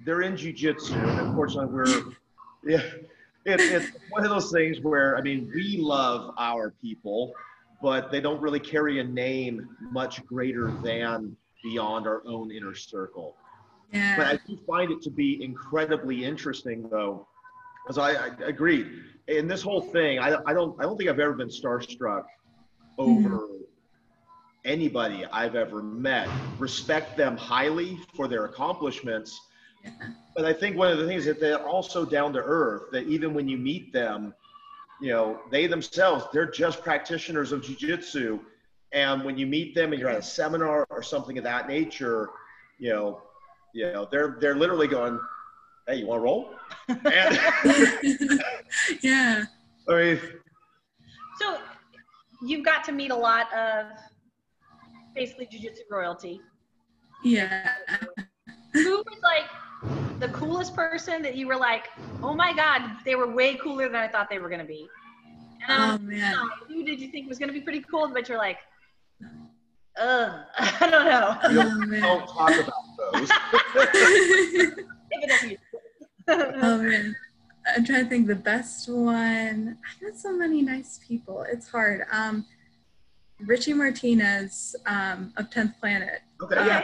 S2: They're in jujitsu, and unfortunately, we're yeah. It, it's one of those things where I mean, we love our people, but they don't really carry a name much greater than beyond our own inner circle. Yeah. But I do find it to be incredibly interesting, though, because I, I agree. In this whole thing, I, I don't I don't think I've ever been starstruck over mm-hmm. anybody I've ever met. Respect them highly for their accomplishments. Yeah. But I think one of the things that they're also down to earth. That even when you meet them, you know, they themselves they're just practitioners of jujitsu and when you meet them and you're at a seminar or something of that nature, you know, you know, they're they're literally going, "Hey, you want to roll?" And,
S3: yeah.
S2: I mean,
S4: so you've got to meet a lot of basically jujitsu royalty.
S3: Yeah.
S4: Who was like the coolest person that you were like, "Oh my god, they were way cooler than I thought they were going to be."
S3: And oh man.
S4: Who did you think was going to be pretty cool? But you're like, uh, I don't know.
S2: Don't, don't talk about those.
S3: oh man. I'm trying to think the best one. I've met so many nice people. It's hard. Um, Richie Martinez um, of 10th Planet.
S2: Okay. Uh,
S3: yeah.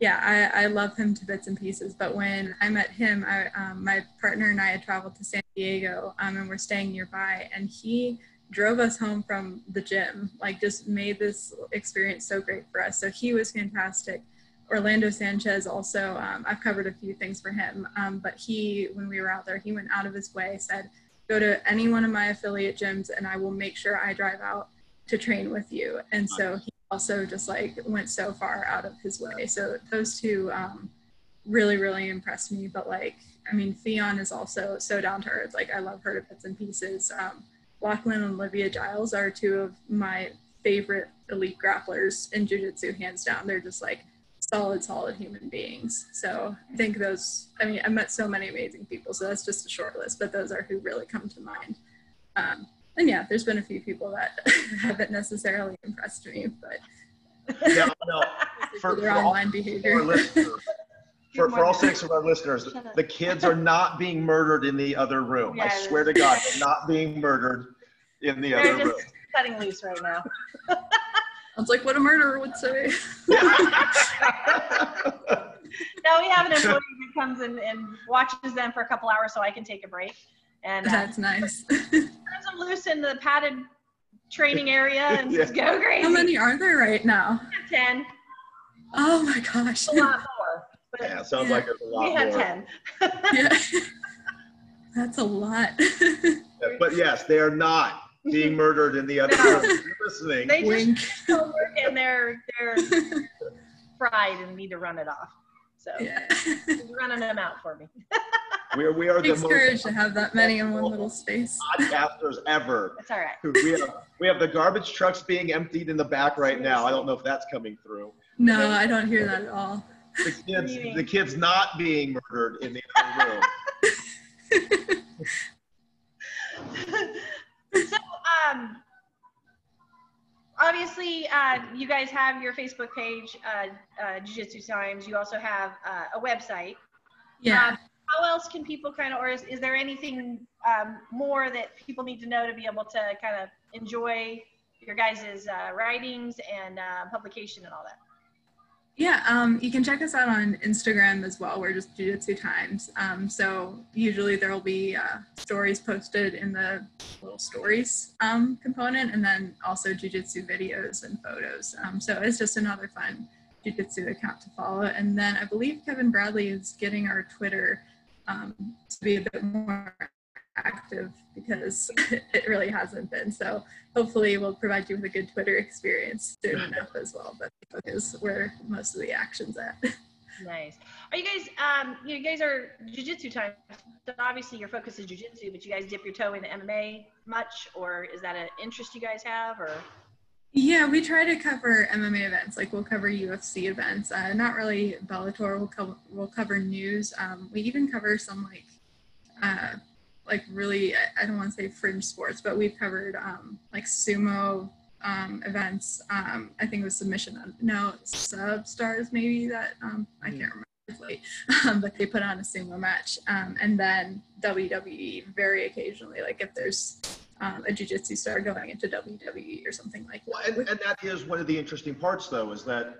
S3: Yeah, I, I love him to bits and pieces. But when I met him, I, um, my partner and I had traveled to San Diego um, and we're staying nearby. And he drove us home from the gym, like just made this experience so great for us. So he was fantastic. Orlando Sanchez also, um, I've covered a few things for him, um, but he, when we were out there, he went out of his way, said, go to any one of my affiliate gyms and I will make sure I drive out to train with you. And so he also just like went so far out of his way. So those two um, really, really impressed me. But like, I mean, Ffion is also so down to earth. Like I love her to bits and pieces. Um, Lachlan and Olivia Giles are two of my favorite elite grapplers in jiu-jitsu hands down. They're just like solid solid human beings. So i think those i mean i met so many amazing people so that's just a short list but those are who really come to mind. Um, and yeah there's been a few people that haven't necessarily impressed me but
S2: yeah, no, for,
S3: online behavior
S2: for, for all six of our listeners, the kids are not being murdered in the other room. Yeah, I swear to God, they're not being murdered in the
S4: they're
S2: other room.
S4: Cutting loose right now.
S3: Sounds like what a murderer would say.
S4: now we have an employee who comes in and watches them for a couple hours so I can take a break. And
S3: uh, that's nice. turns
S4: them loose in the padded training area and yeah. just go crazy.
S3: How many are there right now?
S4: Ten.
S3: Oh my gosh.
S4: A lot more.
S2: But yeah, sounds yeah. like there's a lot
S4: we
S2: more.
S4: We have ten.
S3: yeah. That's a lot.
S2: but yes, they are not being murdered in the other no. room. listening.
S4: They just work and they're they're fried and need to run it off. So
S3: Yeah.
S4: running them out for me.
S2: We are, we are the
S3: Takes
S2: most
S3: courage to have that many in one little space.
S2: podcasters ever.
S4: That's all right.
S2: We have, we have the garbage trucks being emptied in the back right now. I don't know if that's coming through.
S3: No, I don't hear that at all.
S2: The kids, the kids not being murdered in the other room.
S4: so, um, obviously, uh, you guys have your Facebook page, uh, uh, Jiu Jitsu Times. You also have uh, a website.
S3: Yeah.
S4: Um, how else can people kind of, or is, is there anything um, more that people need to know to be able to kind of enjoy your guys' uh, writings and uh, publication and all that?
S3: Yeah, um, you can check us out on Instagram as well. We're just Jiu-Jitsu Times. Um, so usually there will be uh, stories posted in the little stories um, component, and then also Jiu-Jitsu videos and photos. Um, so it's just another fun Jiu-Jitsu account to follow. And then I believe Kevin Bradley is getting our Twitter um, to be a bit more active because it really hasn't been. So hopefully we'll provide you with a good Twitter experience soon enough as well. But is where most of the action's at.
S4: Nice. Are you guys, um, you guys are Jiu-Jitsu time. So obviously your focus is Jiu-Jitsu, but you guys dip your toe into MMA much, or is that an interest you guys have, or?
S3: Yeah, we try to cover MMA events. Like we'll cover UFC events. Uh, not really Bellator. We'll cover we'll cover news. Um, we even cover some like uh, like really I- I don't want to say fringe sports, but we've covered um, like sumo um, events. Um, I think it was submission. on- sub stars maybe that um, I can't remember. Um, but they put on a sumo match, um, and then WWE very occasionally. Like if there's um, a jiu-jitsu star going into WWE or something like
S2: Well,
S3: that.
S2: and, and that is one of the interesting parts, though, is that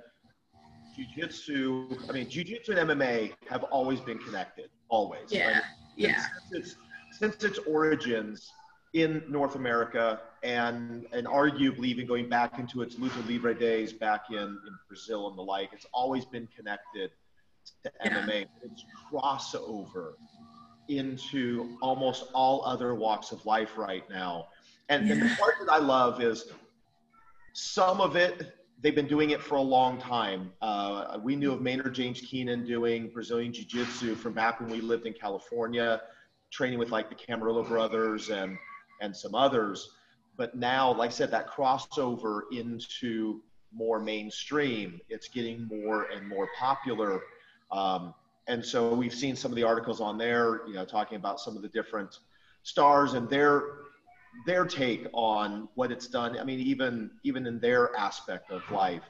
S2: jujitsu. I mean, jujitsu and MMA have always been connected, always.
S3: yeah,
S2: right?
S3: yeah,
S2: Since its, since its origins in North America, and and arguably even going back into its Luta livre days back in, in Brazil and the like, it's always been connected to
S3: Yeah.
S2: MMA. It's crossover into almost all other walks of life right now. And, and the part that I love is some of it, they've been doing it for a long time. Uh, we knew of Maynard James Keenan doing Brazilian Jiu Jitsu from back when we lived in California, training with like the Camarillo brothers and, and some others. But now, like I said, that crossover into more mainstream, it's getting more and more popular. Um, and so we've seen some of the articles on there, you know, talking about some of the different stars and their their take on what it's done. I mean, even even in their aspect of life.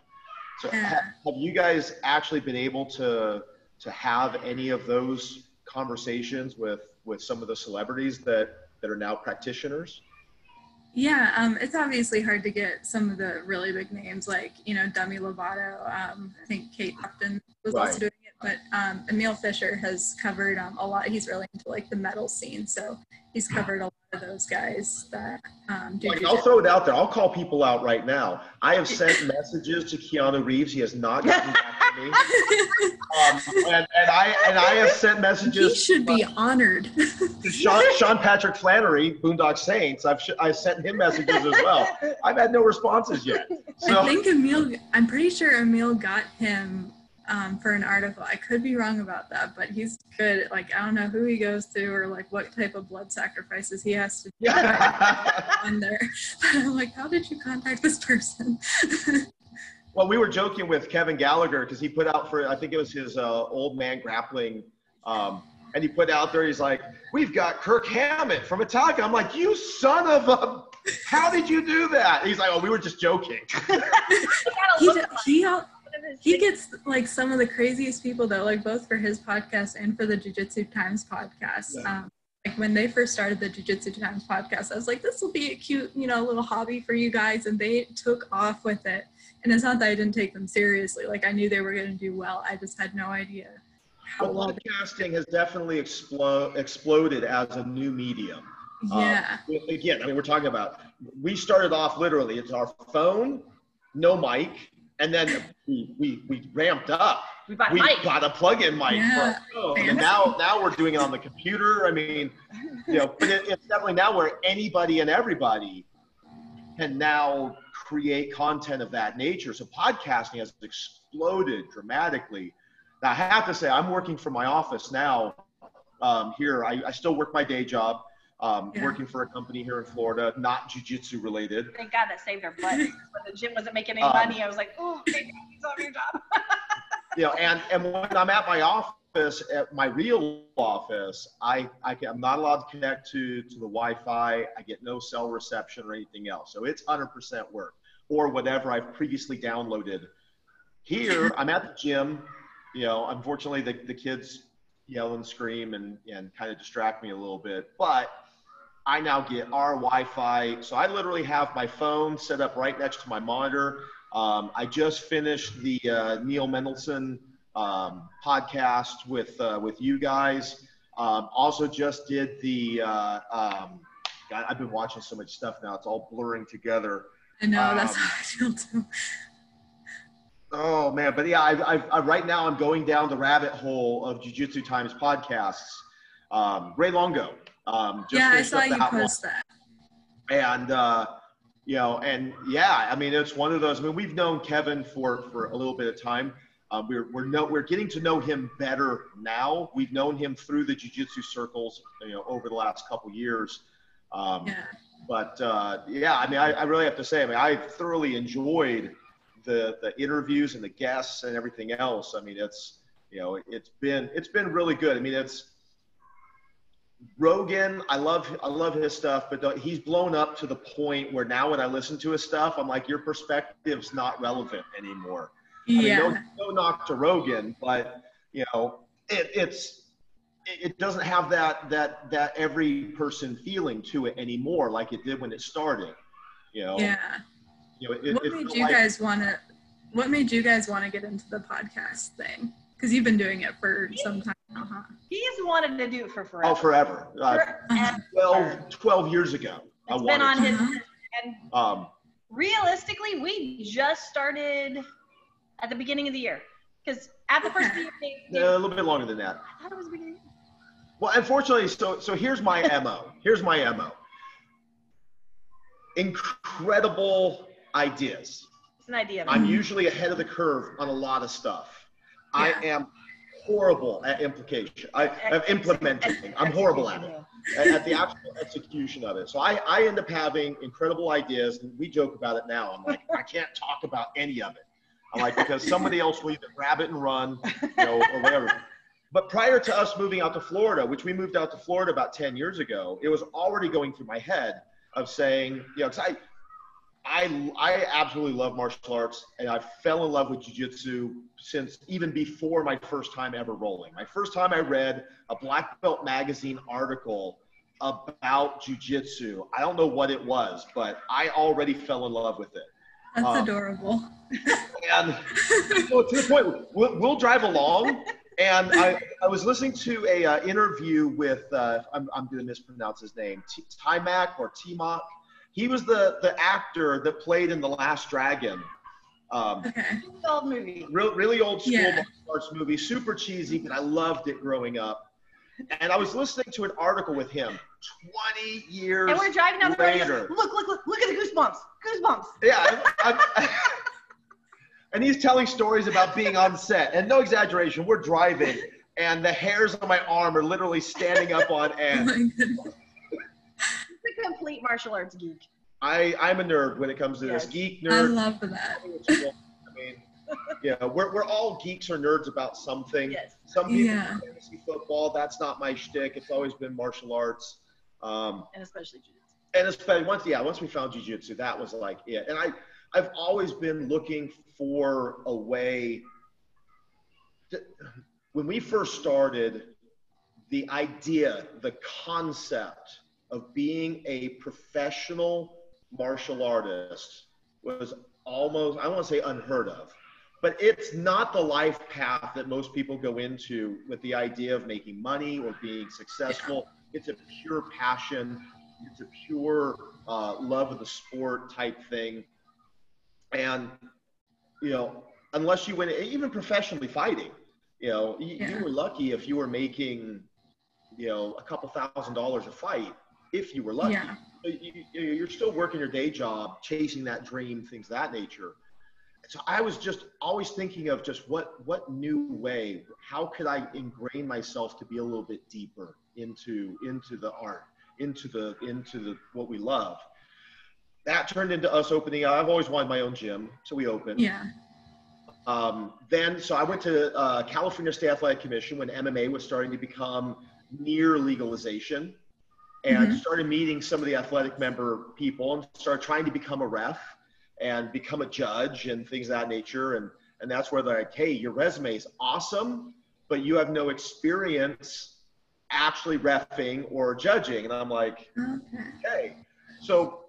S2: So
S3: Yeah.
S2: ha- have you guys actually been able to to have any of those conversations with with some of the celebrities that that are now practitioners?
S3: yeah. Um, it's obviously hard to get some of the really big names like you know Demi Lovato. Um, I think Kate Upton was
S2: Right.
S3: also doing it, but um, Emil Fisher has covered um, a lot. He's really into like the metal scene, so he's covered a lot those guys that um, do.
S2: Like. I'll throw it out there. I'll call people out right now. I have sent messages to Keanu Reeves. He has not gotten back to me. Um, and, and I and I have sent messages.
S3: he should be honored.
S2: to Sean, Sean Patrick Flanery, Boondock Saints. I've I sent him messages as well. I've had no responses yet.
S3: I think Emil. I'm pretty sure Emil got him um, for an article. I could be wrong about that, but he's good. Like I don't know who he goes to or like what type of blood sacrifices he has to do
S2: yeah.
S3: on there. But I'm like, how did you contact this person?
S2: well, we were joking with Kevin Gallagher because he put out for I think it was his uh, old man grappling. Um, and he put out there, he's like, "We've got Kirk Hammett from Metallica." I'm like, "You son of a! How did you do that?" He's like, "Oh, we were just joking."
S3: he d- he al- he gets like some of the craziest people though, like both for his podcast and for the Jiu Jitsu Times podcast.
S2: Yeah.
S3: Um, like when they first started the Jiu Jitsu Times podcast, I was like, this will be a cute, you know, little hobby for you guys, and they took off with it. And it's not that I didn't take them seriously; like I knew they were going to do well. I just had no idea how
S2: Well. Podcasting has definitely explo- exploded as a new medium. Uh,
S3: yeah,
S2: again, I mean, we're talking about we started off literally. It's our phone, no mic, and then we we, we ramped up.
S4: We bought a
S2: we
S4: mic.
S2: got a plug-in mic
S3: Yeah.
S2: for and now now we're doing it on the computer. I mean, you know, but it, it's definitely now where anybody and everybody can now create content of that nature. So podcasting has exploded dramatically. Now, I have to say, I'm working from my office now. Um, here, I, I, still work my day job, um, yeah. working for a company here in Florida, not jujitsu related.
S4: Thank God that saved our butt. when the gym wasn't making any um, money, I was like, oh, thank God he's on your job.
S2: you know, and and when I'm at my office, at my real office, I, I am not allowed to connect to to the Wi-Fi. I get no cell reception or anything else. So it's 100% work or whatever I've previously downloaded. Here, I'm at the gym. You know, unfortunately, the, the kids yell and scream and, and kind of distract me a little bit. But I now get our Wi-Fi. So I literally have my phone set up right next to my monitor. Um, I just finished the uh, Neil Melanson um, podcast with uh, with you guys. Um, also, just did the. Uh, um, God, I've been watching so much stuff now; it's all blurring together.
S3: I know that's um, how I feel too.
S2: Oh man, but yeah, I, I, I, right now I'm going down the rabbit hole of Jiu-Jitsu Times podcasts. Um, Ray Longo. Um,
S3: yeah, I saw you post that.
S2: And uh, you know, and yeah, I mean, it's one of those. I mean, we've known Kevin for for a little bit of time. Um, we're we're no, we're getting to know him better now. We've known him through the jiu-jitsu circles, you know, over the last couple years. Um, yeah. But uh, yeah, I mean, I, I really have to say, I mean, I thoroughly enjoyed the the interviews and the guests and everything else. I mean, it's you know, it's been it's been really good. I mean, it's Rogan, I love I love his stuff, but he's blown up to the point where now when I listen to his stuff, I'm like, your perspective's not relevant anymore. Yeah. I mean, no, no knock to Rogan, but you know, it, it's it doesn't have that that that every person feeling to it anymore like it did when it started. You know.
S3: Yeah. You know, it, what made you like, guys want to? What made you guys want to get into the podcast thing? Because you've been doing it for some time now, huh?
S4: He's wanted to do it for forever.
S2: Oh, forever. Uh, uh-huh. 12, 12 years ago.
S4: It's I been on to. his. And um, realistically, we just started at the beginning of the year. Because at the first year,
S2: they, they, a little bit longer than that.
S4: I thought it was beginning.
S2: Well, unfortunately, so so here's my mo. Here's my mo. Incredible ideas.
S4: It's an idea.
S2: I'm usually ahead of the curve on a lot of stuff. I am horrible at implication. I, am implementing. I'm horrible at it. At the actual execution of it. So I, I end up having incredible ideas, and we joke about it now. I'm like, I can't talk about any of it. I'm like, because somebody else will either grab it and run, you know, or whatever. But prior to us moving out to Florida, which we moved out to Florida about 10 years ago, it was already going through my head of saying, you know, because I, I, I absolutely love martial arts and I fell in love with jiu-jitsu since even before my first time ever rolling. My first time I read a black belt magazine article about jiu-jitsu. I don't know what it was, but I already fell in love with it.
S3: That's um, adorable.
S2: and so to the point, we'll, we'll drive along and I, I was listening to a uh, interview with uh, I'm, I'm going to mispronounce his name T- Timac or Timok he was the the actor that played in the Last Dragon.
S3: Um, okay.
S4: Old movie.
S2: Real, really old school yeah. martial arts movie, super cheesy, but I loved it growing up. And I was listening to an article with him 20 years
S4: And we're driving down the road. Look, look, look, look at the goosebumps. Goosebumps.
S2: Yeah. I, I, and he's telling stories about being on set. And no exaggeration, we're driving, and the hairs on my arm are literally standing up on end. Oh
S4: complete martial arts geek.
S2: I, I'm a nerd when it comes to yes. this. Geek, nerd. I
S3: love that.
S2: I mean, yeah, we're, we're all geeks or nerds about something.
S4: Yes.
S2: Some people yeah. fantasy football. That's not my shtick. It's always been martial arts. Um,
S4: and especially jiu-jitsu.
S2: And especially once, yeah, once we found jiu-jitsu, that was like it. And I, I've always been looking for a way. To, when we first started, the idea, the concept of being a professional martial artist was almost, I want to say unheard of. But it's not the life path that most people go into with the idea of making money or being successful. It's a pure passion, it's a pure uh, love of the sport type thing. And, you know, unless you win, even professionally fighting, you know, you, yeah. you were lucky if you were making, you know, a couple thousand dollars a fight if you were lucky.
S3: Yeah.
S2: You, you're still working your day job, chasing that dream, things of that nature. So I was just always thinking of just what what new way, how could I ingrain myself to be a little bit deeper into into the art, into the into the what we love. That turned into us opening. I've always wanted my own gym, so we opened.
S3: Yeah.
S2: Um, then, so I went to uh, California State Athletic Commission when MMA was starting to become near legalization, and
S3: Mhm.
S2: started meeting some of the athletic member people and started trying to become a ref and become a judge and things of that nature. And and that's where they're like, hey, your resume is awesome, but you have no experience actually refing or judging. And I'm like,
S3: Okay.
S2: okay. So,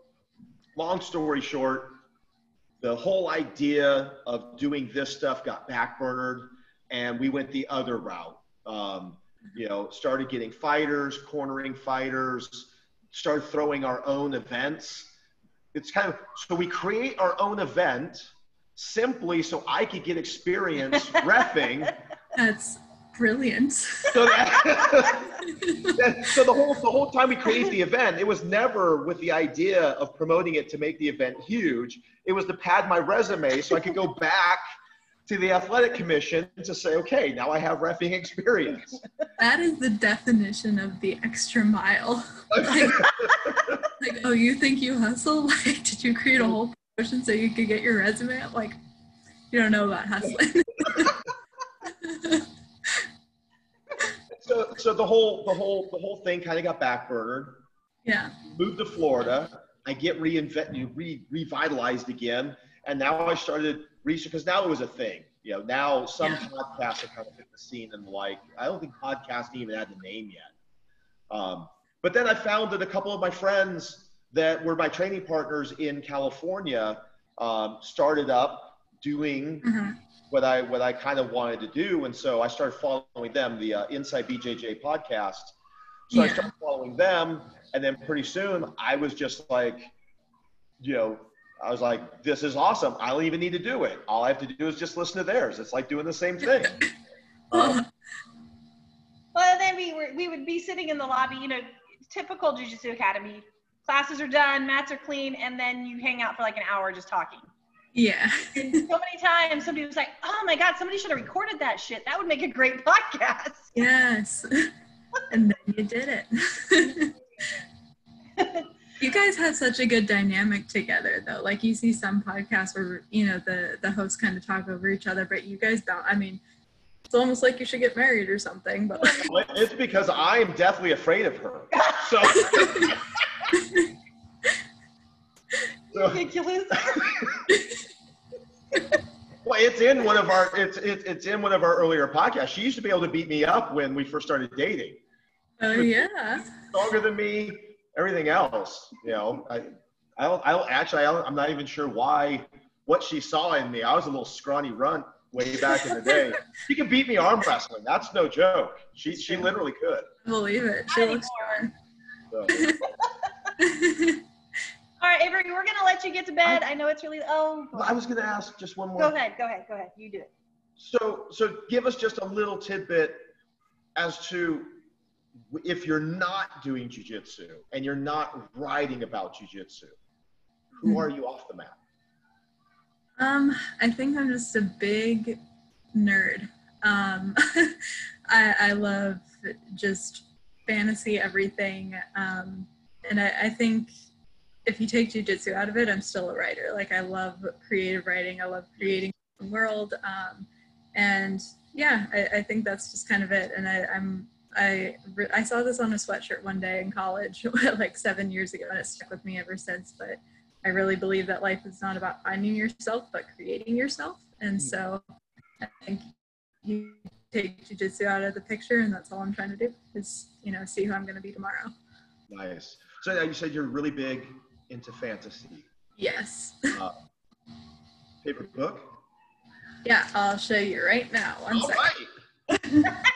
S2: long story short, the whole idea of doing this stuff got backburnered, and we went the other route. Um, you know, started getting fighters, cornering fighters, started throwing our own events. It's kind of so we create our own event simply so I could get experience refing.
S3: That's brilliant.
S2: So that, so the whole the whole time we created the event, it was never with the idea of promoting it to make the event huge. It was to pad my resume so I could go back to the athletic commission to say, okay, now I have refing experience.
S3: that is the definition of the extra mile. Like, like, oh, you think you hustle? Like, did you create a whole promotion so you could get your resume up? Like, you don't know about hustling.
S2: So so the whole the whole the whole thing kind of got backburnered.
S3: yeah.
S2: moved to Florida. I get reinvent, re, revitalized again, and now I started research because now it was a thing. You know, now some
S3: Yeah.
S2: podcasts are kind of hit the scene and like I don't think podcasting even had the name yet. Um, but then I found that a couple of my friends that were my training partners in California um, started up doing
S3: Mhm.
S2: what I what I kind of wanted to do, and so I started following them, the uh, Inside BJJ podcast. So I started following them, and then pretty soon I was just like, you know, I was like, this is awesome. I don't even need to do it. All I have to do is just listen to theirs. It's like doing the same thing. Um,
S4: Well, then we were we would be sitting in the lobby, you know, typical Jiu-Jitsu Academy. Classes are done, mats are clean, and then you hang out for like an hour just talking.
S3: Yeah.
S4: And so many times somebody was like, "Oh my God, somebody should have recorded that shit. That would make a great podcast."
S3: yes. And then you did it. you guys have such a good dynamic together though. Like you see some podcasts where, you know, the the hosts kind of talk over each other, but you guys don't I mean, it's almost like you should get married or something, but like,
S2: it's because I am deathly afraid of her. So, so
S4: Ridiculous.
S2: well, it's in one of our it's, it's it's in one of our earlier podcasts. She used to be able to beat me up when we first started dating.
S3: oh yeah.
S2: stronger than me, everything else. You know, I, I don't, I don't actually, I don't, I'm not even sure why, what she saw in me. I was a little scrawny runt way back in the day. She could beat me arm wrestling. That's no joke. She, she literally could.
S3: I believe it. She looks
S4: anymore.
S2: So,
S4: All right, Avery, we're gonna let you get to bed. I know it's really oh.
S2: I was going to ask just one more.
S4: Go ahead, go ahead, go ahead. You do it.
S2: So, so give us just a little tidbit as to if you're not doing jujitsu and you're not writing about jujitsu, who
S3: Mhm.
S2: are you off the mat?
S3: Um, I think I'm just a big nerd. Um, I, I love just fantasy everything. Um, and I, I think if you take jujitsu out of it, I'm still a writer. Like I love creative writing. I love creating the world. Um, and yeah, I, I think that's just kind of it. And I, I'm I I saw this on a sweatshirt one day in college, like seven years ago, and it stuck with me ever since. But I really believe that life is not about finding yourself, but creating yourself. And so I think you take jujitsu out of the picture, and that's all I'm trying to do is, you know, see who I'm going to be tomorrow.
S2: Nice. So you said you're really big into fantasy.
S3: Yes.
S2: Uh, favorite book?
S3: Yeah, I'll show you right now. One
S2: All
S3: second.
S2: right.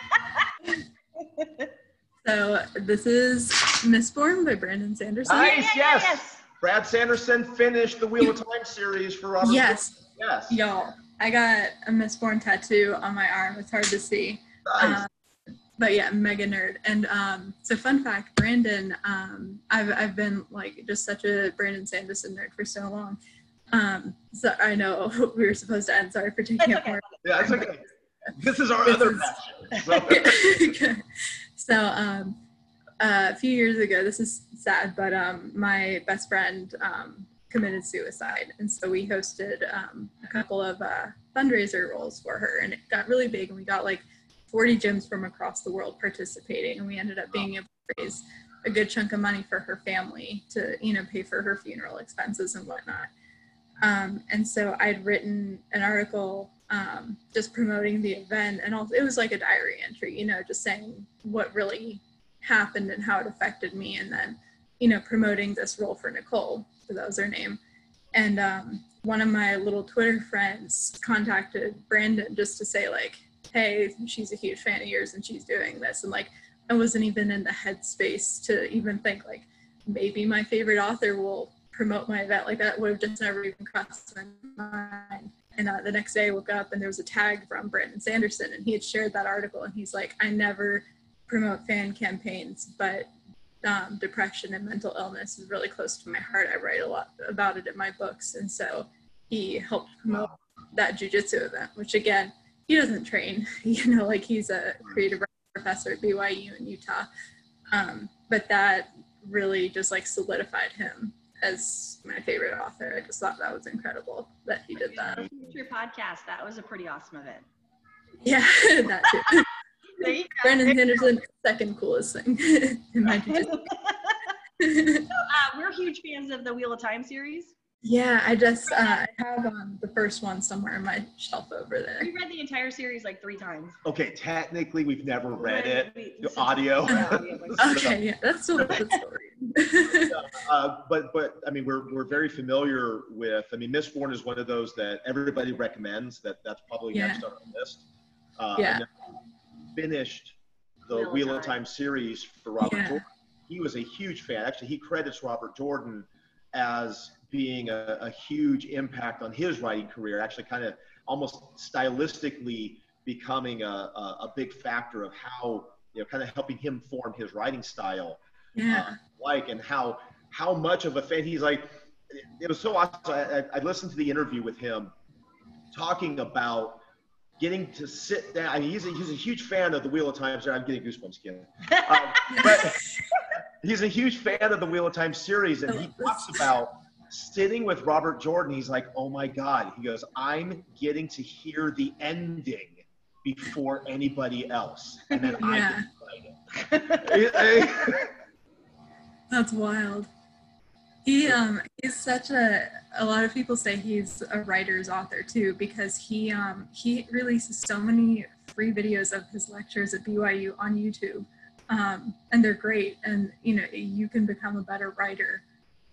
S3: So this is Mistborn by Brandon Sanderson.
S2: Nice.
S4: Yeah, yeah,
S2: yes. Brad Sanderson finished the Wheel of Time series for Robert.
S3: Yes,
S2: Yes.
S3: y'all. I got a Mistborn tattoo on my arm. It's hard to see.
S2: Nice.
S3: Um, but yeah, mega nerd. And um, so fun fact, Brandon, um, I've I've been like just such a Brandon Sanderson nerd for so long. Um, so I know we were supposed to end. Sorry for taking
S4: It's
S3: up
S4: okay.
S3: more.
S2: Yeah, that's okay. This is our
S3: This
S2: other
S3: is-
S2: passion. So-
S3: um, uh, a few years ago, this is sad, but um, my best friend um, committed suicide, and so we hosted um, a couple of uh, fundraiser rolls for her, and it got really big, and we got like 40 gyms from across the world participating, and we ended up being able to raise a good chunk of money for her family to you know pay for her funeral expenses and whatnot. Um, and so I'd written an article um, just promoting the event, and also it was like a diary entry, you know, just saying what really happened and how it affected me, and then you know promoting this roll for Nicole, because that was her name. And um, one of my little Twitter friends contacted Brandon just to say like, hey, she's a huge fan of yours and she's doing this, and like I wasn't even in the headspace to even think like maybe my favorite author will promote my event. Like that would have just never even crossed my mind and uh, the next day i woke up and there was a tag from brandon sanderson and he had shared that article and he's like i never promote fan campaigns but um, depression and mental illness is really close to my heart. I write a lot about it in my books. And so he helped promote that jujitsu event which again he doesn't train you know like he's a creative professor at byu in utah. Um, but that really just like solidified him as my favorite author. I just thought that was incredible that he did that.
S4: Future podcast. That was a pretty awesome event.
S3: Yeah, that too.
S4: There you go.
S3: Brandon Sanderson, second coolest thing in my jiu-jitsu.
S4: uh, we're huge fans of the Wheel of Time series.
S3: Yeah, I just uh, I have um, the first one somewhere in my shelf over there.
S4: We read the entire series like three times.
S2: Okay, technically, we've never read it.
S4: We-
S2: The audio.
S3: Okay, yeah, that's still a good story.
S2: uh, but but I mean, we're we're very familiar with. I mean, Mistborn is one of those that everybody recommends. That that's probably
S3: Yeah.
S2: next on the list. Uh,
S3: Yeah.
S2: Finished the
S4: Wheel of
S2: Wheel of
S4: Time.
S2: Time series for Robert
S3: Yeah.
S2: Jordan. He was a huge fan. Actually, he credits Robert Jordan as being a, a huge impact on his writing career. Actually, kind of almost stylistically becoming a, a, a big factor of how you know, kind of helping him form his writing style
S3: Yeah,
S2: like and how how much of a fan he's like it, was so awesome. I, I, listened to the interview with him talking about getting to sit down. I mean he's a, he's a huge fan of the wheel of time i'm getting goosebumps again um, but he's a huge fan of the wheel of time series and he talks about sitting with robert jordan he's like oh my god he goes i'm getting to hear the ending before anybody else and then i
S3: Yeah.
S2: get to
S3: that's wild. He um he's such a a lot of people say he's a writer's author too because he um he releases so many free videos of his lectures at BYU on YouTube. Um, and they're great and you know you can become a better writer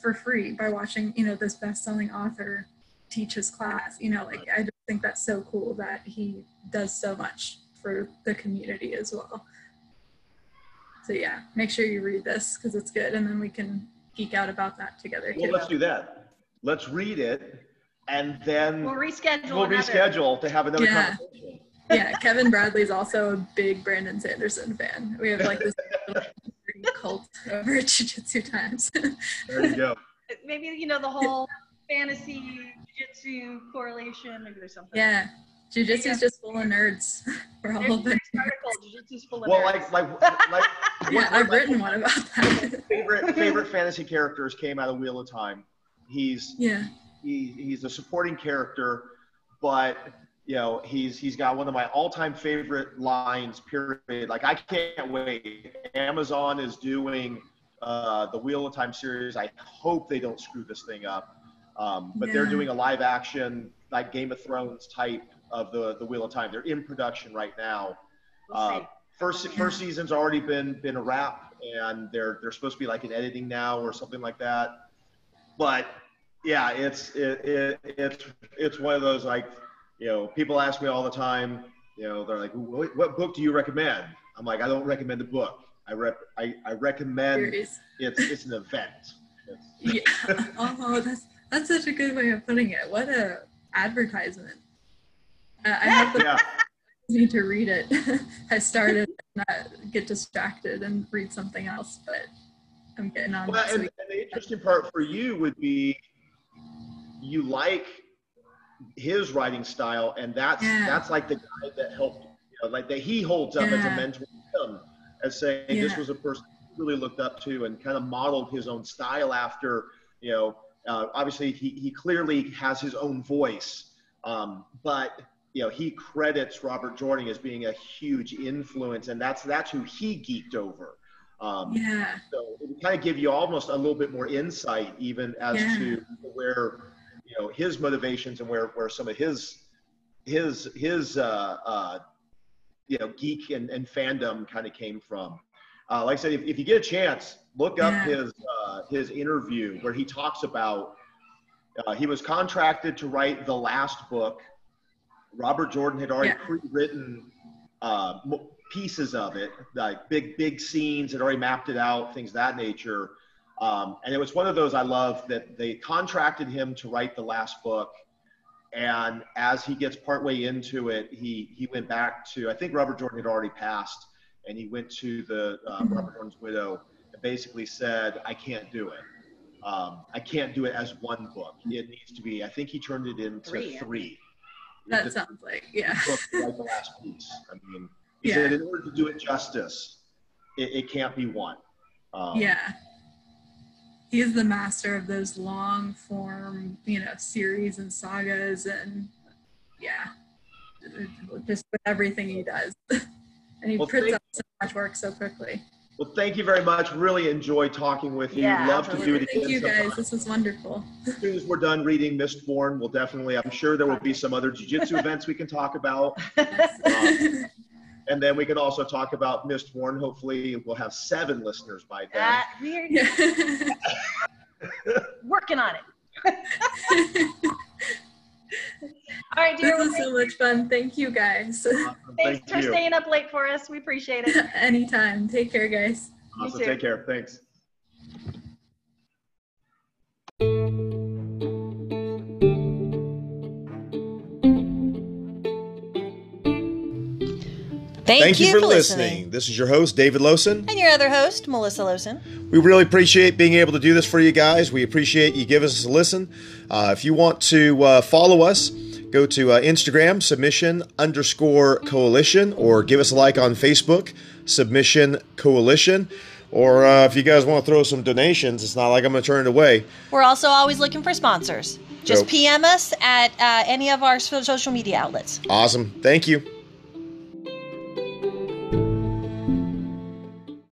S3: for free by watching you know this best-selling author teach his class you know like i just think that's so cool that he does so much for the community as well so yeah make sure you read this because it's good and then we can geek out about that together
S2: Well, let's do that. Let's read it, and then
S4: We'll reschedule.
S2: we'll
S4: another.
S2: reschedule to have another
S3: Yeah.
S2: conversation.
S3: yeah kevin bradley's also a big brandon sanderson fan we have like this cult over at jiu-jitsu times
S2: There you go.
S4: Maybe you know the whole fantasy jiu-jitsu correlation. Maybe there's something.
S3: yeah jiu-jitsu is just full of nerds we're all
S4: a
S3: the
S4: great article. Jiu-jitsu's full of
S2: Well,
S4: nerds.
S2: like like like
S3: yeah
S2: one-
S3: i've
S2: like,
S3: written one about that
S2: favorite favorite fantasy characters came out of Wheel of Time. He's
S3: yeah
S2: he, he's a supporting character, but you know he's he's got one of my all-time favorite lines. Period. Like I can't wait. Amazon is doing uh, the Wheel of Time series. I hope they don't screw this thing up. Um, but they're doing a live action like Game of Thrones type of the the Wheel of Time. They're in production right now. Uh, first first season's already been been a wrap, and they're they're supposed to be like in editing now or something like that. But yeah, it's it, it it's it's one of those like you know people ask me all the time. You know they're like, what, what book do you recommend? I'm like, I don't recommend a book. I rep I, I recommend it's it's an event.
S3: Yeah. Oh, that's that's such a good way of putting it. What a advertisement. Uh, I have the
S2: yeah,
S3: need to read it. I started and not get distracted and read something else, but I'm getting on.
S2: Well, and, and the interesting part for you would be you like his writing style, and that's yeah. that's like the guy that helped, you know, like that he holds up yeah. as a mentor to him, as saying yeah. this was a person he really looked up to and kind of modeled his own style after, you know, uh, obviously he he clearly has his own voice, um, but you know he credits Robert Jordan as being a huge influence, and that's that's who he geeked over.
S3: Um, yeah.
S2: So it kind of give you almost a little bit more insight, even as to where you know his motivations and where where some of his his his uh, uh, you know geek and, and fandom kind of came from. Uh, like I said, if, if you get a chance, look up yeah. his uh, his interview where he talks about uh, he was contracted to write the last book. Robert Jordan had already yeah. pre-written uh, pieces of it, like big big scenes, had already mapped it out, things that nature. Um, and it was one of those I love that they contracted him to write the last book. And as he gets partway into it, he, he went back to, I think Robert Jordan had already passed, and he went to the uh, mm-hmm. Robert Jordan's widow and basically said, I can't do it. Um, I can't do it as one book. It needs to be, I think he turned it into three. three.
S3: That the, sounds like, yeah.
S2: Book, like the last piece. I mean, he yeah. said, in order to do it justice, it, it can't be one.
S3: Um, yeah he is the master of those long form, you know, series and sagas and yeah, just with everything he does. and he well, puts out so much work so quickly.
S2: Well, thank you very much. Really enjoy talking with you.
S3: Yeah,
S2: Love
S3: to do it again. Thank you guys. Sometime. This was wonderful.
S2: As soon as we're done reading Mistborn, we'll definitely, I'm sure there will be some other jiu-jitsu events we can talk about. Um, and then we can also talk about Mistborn. Hopefully, we'll have seven listeners by then. Uh,
S4: we're working on it. All right,
S3: dear. This was so much fun. Thank you, guys.
S4: Awesome. Thanks Thank for you. staying up late for us. We appreciate it.
S3: Anytime. Take care, guys.
S2: Awesome. Take care. Thanks.
S1: Thank,
S2: Thank
S1: you,
S2: you, for,
S1: for
S2: listening.
S1: listening.
S2: This is your host, David Lowson.
S1: And your other host, Melissa Lowson.
S2: We really appreciate being able to do this for you guys. We appreciate you giving us a listen. Uh, if you want to uh, follow us, go to uh, Instagram, submission underscore coalition, or give us a like on Facebook, submission coalition. Or uh, if you guys want to throw some donations, it's not like I'm going to turn it away.
S1: We're also always looking for sponsors. Just so, PM us at uh, any of our social media outlets.
S2: Awesome. Thank you.